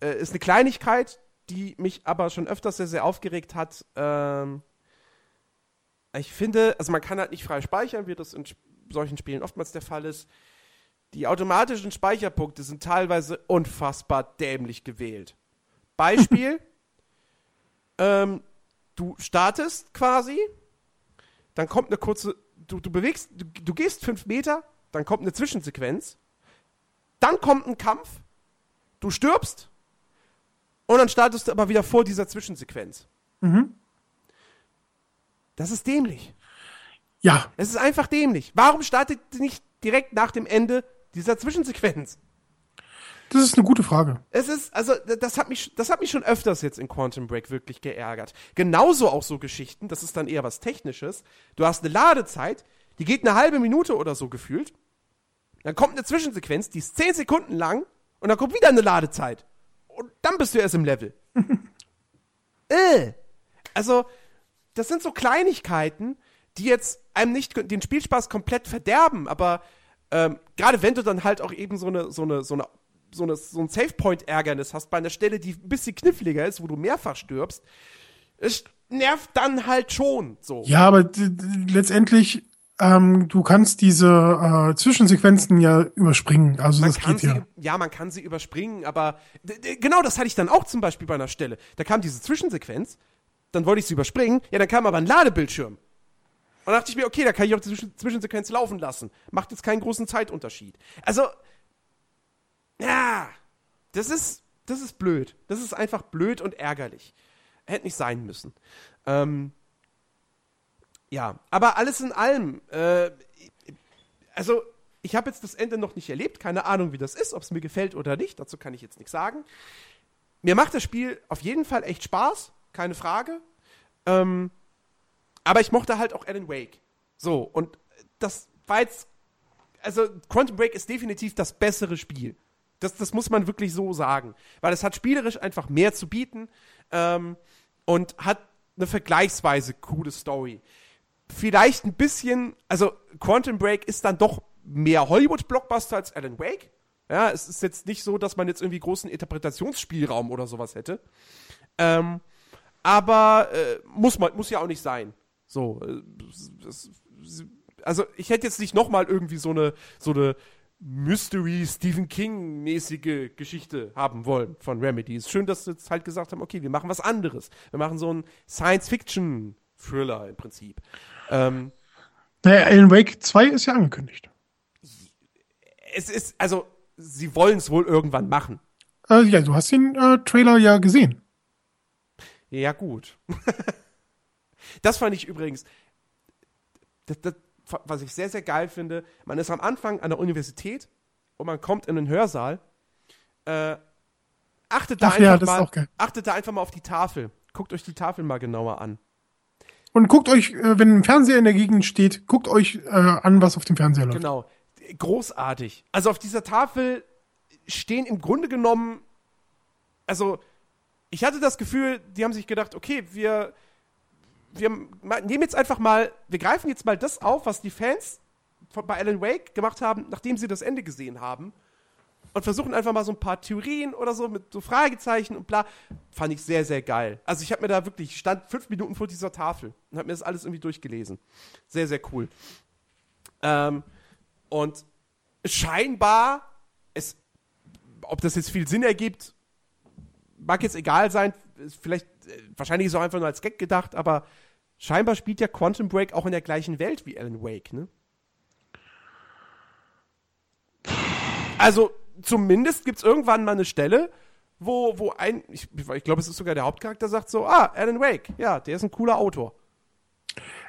Äh, ist eine Kleinigkeit, die mich aber schon öfters sehr, sehr aufgeregt hat. Ähm, ich finde, also man kann halt nicht frei speichern, wie das in solchen Spielen oftmals der Fall ist. Die automatischen Speicherpunkte sind teilweise unfassbar dämlich gewählt. Beispiel, ähm, du startest quasi, dann kommt eine kurze, du, du bewegst, du, du gehst fünf Meter, dann kommt eine Zwischensequenz, dann kommt ein Kampf, du stirbst und dann startest du aber wieder vor dieser Zwischensequenz. Mhm. Das ist dämlich. Ja, Es ist einfach dämlich. Warum startet nicht direkt nach dem Ende dieser Zwischensequenz? Das ist eine gute Frage. Es ist, also, das hat mich, das hat mich schon öfters jetzt in Quantum Break wirklich geärgert. Genauso auch so Geschichten, das ist dann eher was Technisches. Du hast eine Ladezeit, die geht eine halbe Minute oder so gefühlt. Dann kommt eine Zwischensequenz, die ist zehn Sekunden lang und dann kommt wieder eine Ladezeit. Und dann bist du erst im Level. äh. Also, das sind so Kleinigkeiten, die jetzt einem nicht den Spielspaß komplett verderben, aber ähm, gerade wenn du dann halt auch eben so eine, so eine, so eine, so eine, so ein Savepoint-Ärgernis hast bei einer Stelle, die ein bisschen kniffliger ist, wo du mehrfach stirbst, es nervt dann halt schon so. Ja, aber letztendlich, ähm, du kannst diese äh, Zwischensequenzen ja überspringen. Also Man das geht sie, ja. ja. man kann sie überspringen, aber genau das hatte ich dann auch zum Beispiel bei einer Stelle. Da kam diese Zwischensequenz, dann wollte ich sie überspringen, ja, dann kam aber ein Ladebildschirm. Und dann dachte ich mir, okay, da kann ich auch die Zwischen- Zwischensequenz laufen lassen. Macht jetzt keinen großen Zeitunterschied. Also, ja, das ist, das ist blöd. Das ist einfach blöd und ärgerlich. Hätte nicht sein müssen. Ähm, ja, aber alles in allem, äh, also ich habe jetzt das Ende noch nicht erlebt, keine Ahnung, wie das ist, ob es mir gefällt oder nicht, dazu kann ich jetzt nichts sagen. Mir macht das Spiel auf jeden Fall echt Spaß, keine Frage. Ähm, aber ich mochte halt auch Alan Wake. So, und das war jetzt, also Quantum Break ist definitiv das bessere Spiel. Das, das muss man wirklich so sagen. Weil es hat spielerisch einfach mehr zu bieten ähm, und hat eine vergleichsweise coole Story. Vielleicht ein bisschen, also Quantum Break ist dann doch mehr Hollywood-Blockbuster als Alan Wake. Ja, es ist jetzt nicht so, dass man jetzt irgendwie großen Interpretationsspielraum oder sowas hätte. Ähm, aber äh, muss man, muss ja auch nicht sein. So, äh, das, also ich hätte jetzt nicht noch mal irgendwie so eine so eine Mystery Stephen King mäßige Geschichte haben wollen von Remedy. Ist schön, dass sie jetzt halt gesagt haben, okay, wir machen was anderes. Wir machen so einen Science Fiction Thriller im Prinzip. Ähm, Naja, Alan Wake 2 ist ja angekündigt. es ist also sie wollen es wohl irgendwann machen. Äh, ja, du hast den äh, Trailer ja gesehen. Ja, gut. das fand ich übrigens, das, das, was ich sehr, sehr geil finde. Man ist am Anfang an der Universität und man kommt in den Hörsaal. Äh, achtet, da Ach ja, einfach ist mal, achtet da einfach mal auf die Tafel. Guckt euch die Tafel mal genauer an. Und guckt euch, äh, wenn ein Fernseher in der Gegend steht, guckt euch äh, an, was auf dem Fernseher läuft. Genau. Großartig. Also auf dieser Tafel stehen im Grunde genommen, also ich hatte das Gefühl, die haben sich gedacht, okay, wir, wir nehmen jetzt einfach mal, wir greifen jetzt mal das auf, was die Fans von, bei Alan Wake gemacht haben, nachdem sie das Ende gesehen haben. Und versuchen einfach mal so ein paar Theorien oder so mit so Fragezeichen und bla. Fand ich sehr, sehr geil. Also ich habe mir da wirklich, ich stand fünf Minuten vor dieser Tafel und habe mir das alles irgendwie durchgelesen. Sehr, sehr cool. Ähm, und scheinbar, es, ob das jetzt viel Sinn ergibt, mag jetzt egal sein. Vielleicht, äh, wahrscheinlich ist es auch einfach nur als Gag gedacht, aber scheinbar spielt ja Quantum Break auch in der gleichen Welt wie Alan Wake, ne? Also, zumindest gibt es irgendwann mal eine Stelle, wo, wo ein, ich, ich glaube, es ist sogar der Hauptcharakter, sagt so, ah, Alan Wake, ja, der ist ein cooler Autor.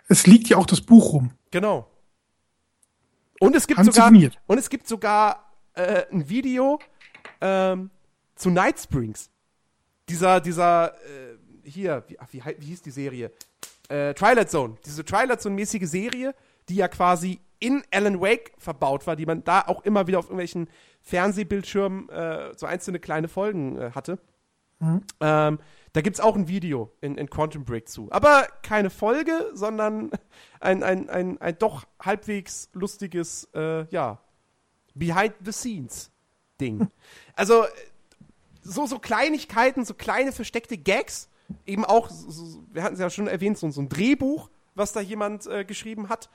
Es liegt ja auch das Buch rum. Genau. Und es gibt sogar und es gibt sogar äh, ein Video ähm, zu Night Springs. Dieser dieser äh, hier wie, ach, wie, wie hieß die Serie? Äh, Twilight Zone. Diese Twilight Zone mäßige Serie, die ja quasi in Alan Wake verbaut war, die man da auch immer wieder auf irgendwelchen Fernsehbildschirmen äh, so einzelne kleine Folgen äh, hatte. Ähm, Da gibt's auch ein Video in, in Quantum Break zu. Aber keine Folge, sondern ein, ein, ein, ein doch halbwegs lustiges, äh, ja, Behind-the-Scenes-Ding. Also, so, so Kleinigkeiten, so kleine versteckte Gags, eben auch, so, wir hatten es ja schon erwähnt, so, so ein Drehbuch, was da jemand äh, geschrieben hat,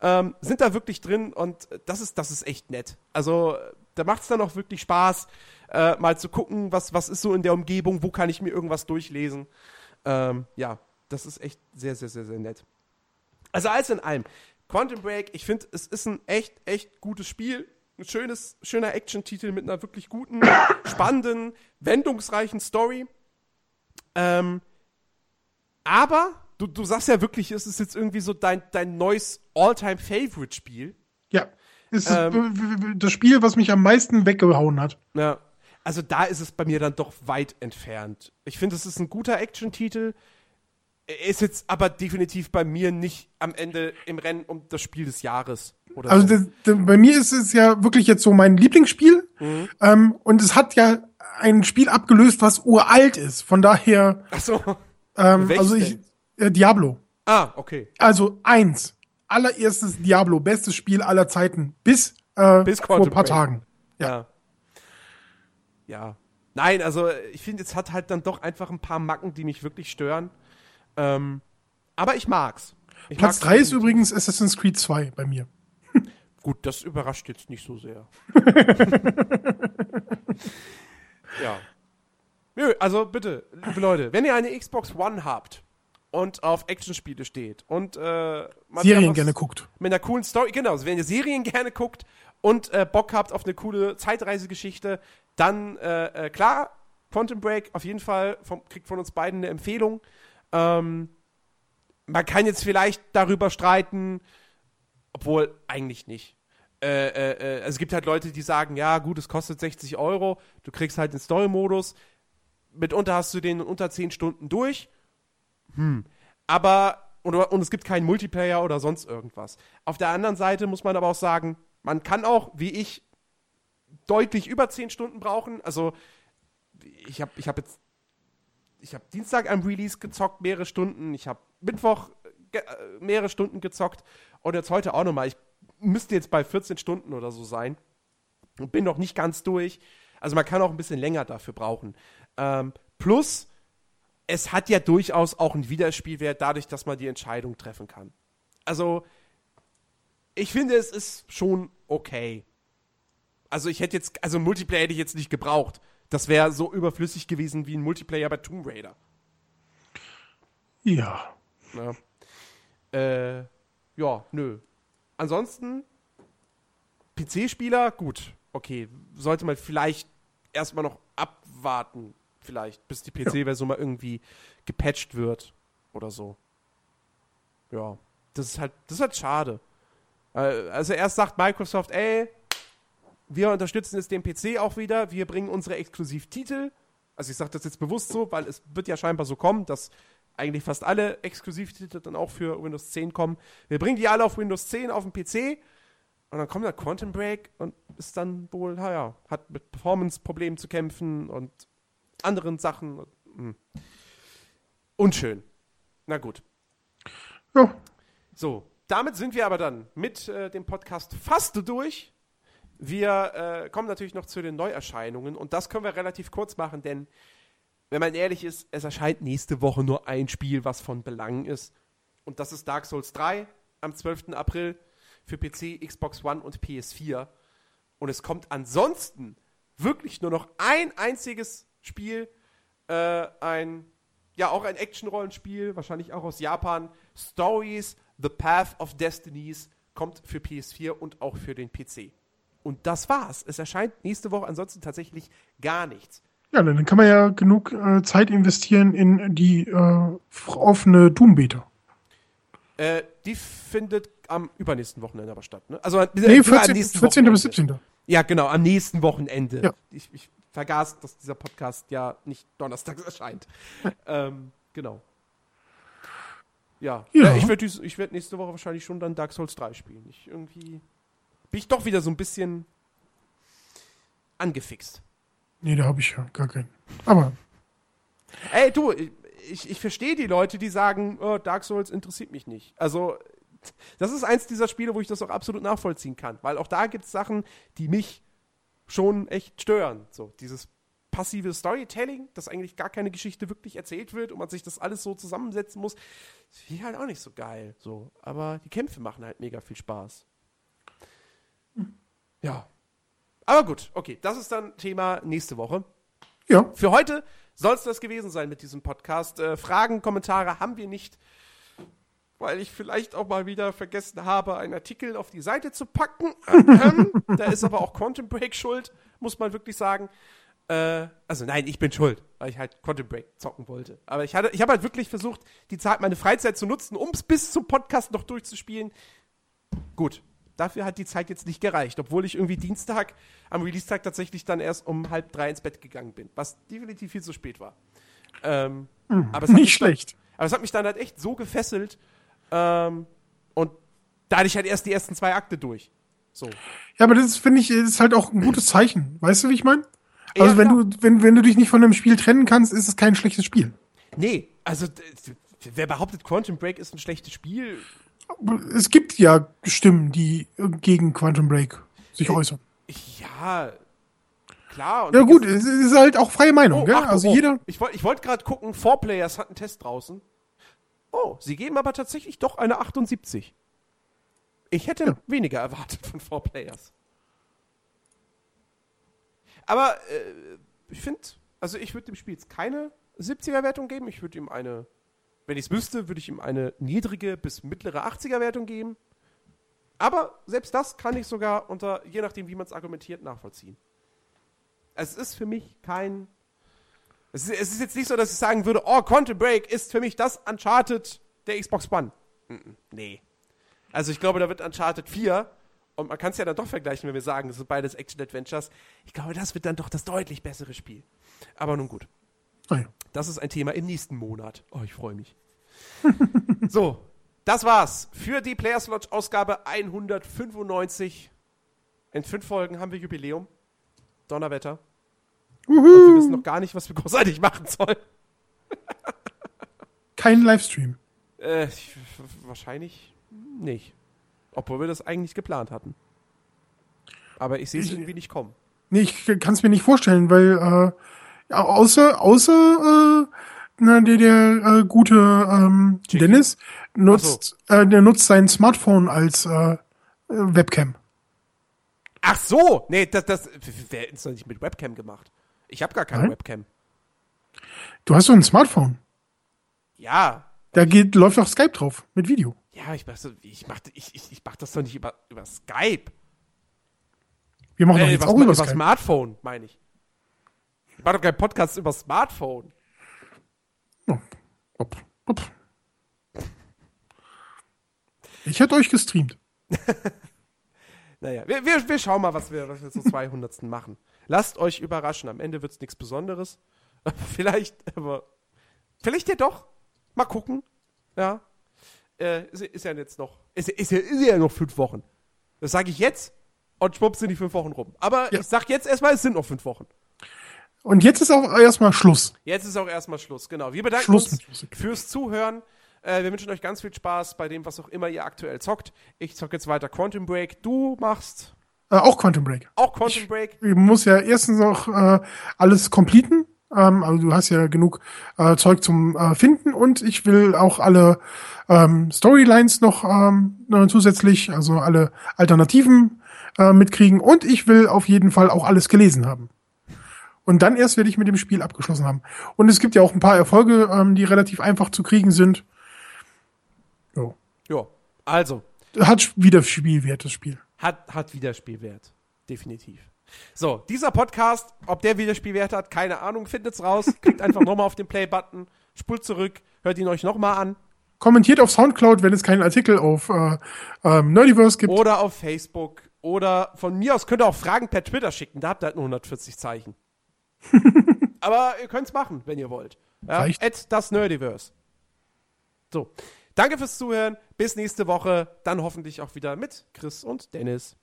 ähm, sind da wirklich drin und das ist, das ist echt nett. Also, da macht es dann auch wirklich Spaß, äh, mal zu gucken, was, was ist so in der Umgebung, wo kann ich mir irgendwas durchlesen. Ähm, ja, das ist echt sehr, sehr, sehr, sehr nett. Also alles in allem, Quantum Break, ich finde, es ist ein echt, echt gutes Spiel. Ein schönes, schöner Action-Titel mit einer wirklich guten, spannenden, wendungsreichen Story. Ähm, aber du, du sagst ja wirklich, es ist jetzt irgendwie so dein, dein neues All-Time-Favorite-Spiel. Ja. Ist ähm, das Spiel, was mich am meisten weggehauen hat. Ja. Also da ist es bei mir dann doch weit entfernt. Ich finde, es ist ein guter Action-Titel. Ist jetzt aber definitiv bei mir nicht am Ende im Rennen um das Spiel des Jahres. Also so. das, das, bei mir ist es ja wirklich jetzt so mein Lieblingsspiel. Mhm. Ähm, und es hat ja ein Spiel abgelöst, was uralt ist. Von daher. Ach so. Ähm, also ich. Äh, Diablo. Ah, okay. Also eins. Allererstes Diablo, bestes Spiel aller Zeiten. Bis, äh, bis vor ein paar Tagen. Ja. ja. ja. Nein, also ich finde, es hat halt dann doch einfach ein paar Macken, die mich wirklich stören. Ähm, aber ich mag's. Ich Platz 3 ist übrigens Assassin's Creed 2 bei mir. Gut, das überrascht jetzt nicht so sehr. ja. Nö, also bitte, liebe Leute, wenn ihr eine Xbox One habt und auf Actionspiele steht und äh, Serien gerne guckt. Mit einer coolen Story, genau, also wenn ihr Serien gerne guckt und äh, Bock habt auf eine coole Zeitreisegeschichte, dann äh, äh, klar, Quantum Break auf jeden Fall vom, kriegt von uns beiden eine Empfehlung. Ähm, man kann jetzt vielleicht darüber streiten, obwohl eigentlich nicht. Äh, äh, äh, also es gibt halt Leute, die sagen, ja gut, es kostet 60 Euro, du kriegst halt den Story-Modus, mitunter hast du den unter 10 Stunden durch. Hm. Aber, und, und es gibt keinen Multiplayer oder sonst irgendwas. Auf der anderen Seite muss man aber auch sagen, man kann auch, wie ich, deutlich über 10 Stunden brauchen. Also, ich habe ich hab jetzt ich habe Dienstag am Release gezockt, mehrere Stunden. Ich habe Mittwoch äh, mehrere Stunden gezockt. Und jetzt heute auch nochmal. Ich müsste jetzt bei 14 Stunden oder so sein. Und bin noch nicht ganz durch. Also man kann auch ein bisschen länger dafür brauchen. Ähm, plus, es hat ja durchaus auch einen Wiederspielwert dadurch, dass man die Entscheidung treffen kann. Also, ich finde, es ist schon okay. Also ich hätte jetzt, also Multiplayer hätte ich jetzt nicht gebraucht. Das wäre so überflüssig gewesen wie ein Multiplayer bei Tomb Raider. Ja. Ja, äh, ja nö. Ansonsten, PC-Spieler, gut, okay. Sollte man vielleicht erstmal noch abwarten, vielleicht, bis die PC-Version mal irgendwie gepatcht wird oder so. Ja, das ist halt, das ist halt schade. Äh, also erst sagt Microsoft, ey, wir unterstützen jetzt den PC auch wieder. Wir bringen unsere Exklusivtitel. Also ich sage das jetzt bewusst so, weil es wird ja scheinbar so kommen, dass eigentlich fast alle Exklusivtitel dann auch für Windows 10 kommen. Wir bringen die alle auf Windows 10 auf den PC und dann kommt da Quantum Break und ist dann wohl, naja, hat mit Performance-Problemen zu kämpfen und anderen Sachen. Hm. Unschön. Na gut. Ja. So, damit sind wir aber dann mit äh, dem Podcast fast durch. Wir äh, kommen natürlich noch zu den Neuerscheinungen und das können wir relativ kurz machen, denn wenn man ehrlich ist, es erscheint nächste Woche nur ein Spiel, was von Belang ist. Und das ist Dark Souls 3 am 12. April für PC, Xbox One und PS4. Und es kommt ansonsten wirklich nur noch ein einziges Spiel, äh, ein, ja, auch ein Action-Rollenspiel, wahrscheinlich auch aus Japan. Stories, The Path of Destinies kommt für PS4 und auch für den PC. Und das war's. Es erscheint nächste Woche ansonsten tatsächlich gar nichts. Ja, dann kann man ja genug äh, Zeit investieren in die äh, offene Doom-Beta. Äh, die findet am übernächsten Wochenende aber statt, ne? Also nee, 14, 14. bis 17. Ja, genau, am nächsten Wochenende. Ja. Ich, ich vergaß, dass dieser Podcast ja nicht donnerstags erscheint. ähm, genau. Ja. ja. ich werde werd nächste Woche wahrscheinlich schon dann Dark Souls 3 spielen. Ich irgendwie bin ich doch wieder so ein bisschen angefixt. Nee, da habe ich ja gar keinen. Aber Ey, du, ich, ich verstehe die Leute, die sagen, oh, Dark Souls interessiert mich nicht. Also, das ist eins dieser Spiele, wo ich das auch absolut nachvollziehen kann. Weil auch da gibt es Sachen, die mich schon echt stören. So, dieses passive Storytelling, dass eigentlich gar keine Geschichte wirklich erzählt wird und man sich das alles so zusammensetzen muss, ist halt auch nicht so geil. So, aber die Kämpfe machen halt mega viel Spaß. Ja. Aber gut, okay, das ist dann Thema nächste Woche. Ja. Für heute soll es das gewesen sein mit diesem Podcast. Äh, Fragen, Kommentare haben wir nicht, weil ich vielleicht auch mal wieder vergessen habe, einen Artikel auf die Seite zu packen. Ähm, da ist aber auch Quantum Break schuld, muss man wirklich sagen. Äh, also nein, ich bin schuld, weil ich halt Quantum Break zocken wollte. Aber ich, hatte, ich habe halt wirklich versucht, die Zeit, meine Freizeit zu nutzen, um es bis zum Podcast noch durchzuspielen. Gut, dafür hat die Zeit jetzt nicht gereicht, obwohl ich irgendwie Dienstag, am Release-Tag tatsächlich dann erst um halb drei ins Bett gegangen bin, was definitiv viel zu spät war. Ähm, aber es hat Nicht mich schlecht. Dann, aber es hat mich dann halt echt so gefesselt ähm, und da hatte ich halt erst die ersten zwei Akte durch. So. Ja, aber das finde ich ist halt auch ein gutes Zeichen. Weißt du, wie ich meine? Also Ja, wenn klar. du wenn wenn du dich nicht von einem Spiel trennen kannst, ist es kein schlechtes Spiel. Nee, also wer behauptet, Quantum Break ist ein schlechtes Spiel? Es gibt ja Stimmen, die äh, gegen Quantum Break sich äußern. Ja, klar. Ja gut, es ist halt auch freie Meinung, Oh, gell? Achtung, Also oh. jeder. Ich wollte ich wollt gerade gucken, Four Players hat einen Test draußen. Oh, sie geben aber tatsächlich doch eine 78. Ich hätte Ja. weniger erwartet von Four Players. Aber äh, ich finde, also ich würde dem Spiel jetzt keine 70er-Wertung geben. Ich würde ihm eine, wenn ich es wüsste, würde ich ihm eine niedrige bis mittlere 80er-Wertung geben. Aber selbst das kann ich sogar unter, je nachdem, wie man es argumentiert, nachvollziehen. Es ist für mich kein es ist, es ist jetzt nicht so, dass ich sagen würde, oh, Quantum Break ist für mich das Uncharted der Xbox One. Nee. Also ich glaube, da wird Uncharted 4, und man kann es ja dann doch vergleichen, wenn wir sagen, das sind beides Action-Adventures, ich glaube, das wird dann doch das deutlich bessere Spiel. Aber nun gut. Naja. Das ist ein Thema im nächsten Monat. Oh, ich freue mich. so, das war's für die Players Lodge Ausgabe 195. In fünf Folgen haben wir Jubiläum. Donnerwetter. Und wir wissen noch gar nicht, was wir großartig machen sollen. Kein Livestream. Äh, ich- wahrscheinlich nicht. Obwohl wir das eigentlich geplant hatten. Aber ich sehe es irgendwie nicht kommen. Nee, ich kann es mir nicht vorstellen, weil äh, ja, außer außer äh, na, der der äh, gute ähm, Dennis nutzt äh, der nutzt sein Smartphone als äh, Webcam. Ach so! Nee, das, das, wer hätte es doch nicht mit Webcam gemacht? Ich habe gar keine Nein? Webcam. Du hast doch ein Smartphone. Ja. Da geht läuft doch Skype drauf mit Video. Ja, ich mach, so, ich, mach, ich, ich, ich mach das doch nicht über, über Skype. Wir machen doch Äh, jetzt über, auch über über Skype. Smartphone, meine ich. Mach doch keinen Podcast über Smartphone. Oh, hopp, hopp. Ich hätte euch gestreamt. Naja, wir, wir, wir schauen mal, was wir, was wir zur 200. machen. Lasst euch überraschen. Am Ende wird's nichts Besonderes. vielleicht, aber vielleicht ja doch. Mal gucken. Ja. Äh, ist, ist ja jetzt noch, ist, ist, ja, ist ja noch fünf Wochen. Das sage ich jetzt und schwupps sind die fünf Wochen rum. Aber Ja. ich sag jetzt erstmal, es sind noch fünf Wochen. Und jetzt ist auch erstmal Schluss. Jetzt ist auch erstmal Schluss, genau. Wir bedanken Schluss uns fürs Zuhören. Äh, wir wünschen euch ganz viel Spaß bei dem, was auch immer ihr aktuell zockt. Ich zocke jetzt weiter Quantum Break. Du machst Äh, auch Quantum Break. auch Quantum Break. Ich muss ja erstens noch äh, alles completen. Ähm, also du hast ja genug äh, Zeug zum äh, Finden und ich will auch alle ähm, Storylines noch ähm, zusätzlich, also alle Alternativen äh, mitkriegen und ich will auf jeden Fall auch alles gelesen haben. Und dann erst werde ich mit dem Spiel abgeschlossen haben. Und es gibt ja auch ein paar Erfolge, ähm, die relativ einfach zu kriegen sind. Jo. Ja, also, Hat wieder Spielwert, das Spiel. hat, hat Wiederspielwert. Definitiv. So, dieser Podcast, ob der Wiederspielwert hat, keine Ahnung, findet's raus. Klickt einfach nochmal auf den Play-Button, spult zurück, hört ihn euch nochmal an. Kommentiert auf Soundcloud, wenn es keinen Artikel auf äh, ähm, Nerdiverse gibt. Oder auf Facebook. Oder von mir aus könnt ihr auch Fragen per Twitter schicken. Da habt ihr halt nur 140 Zeichen. Aber ihr könnt's machen, wenn ihr wollt. Ja, Reicht. at das Nerdiverse. So. Danke fürs Zuhören. Bis nächste Woche. Dann hoffentlich auch wieder mit Chris und Dennis.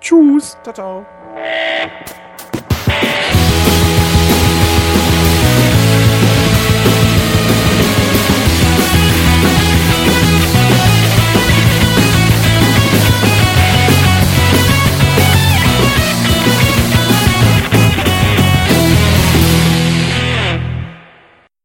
Tschüss. Ciao, ciao.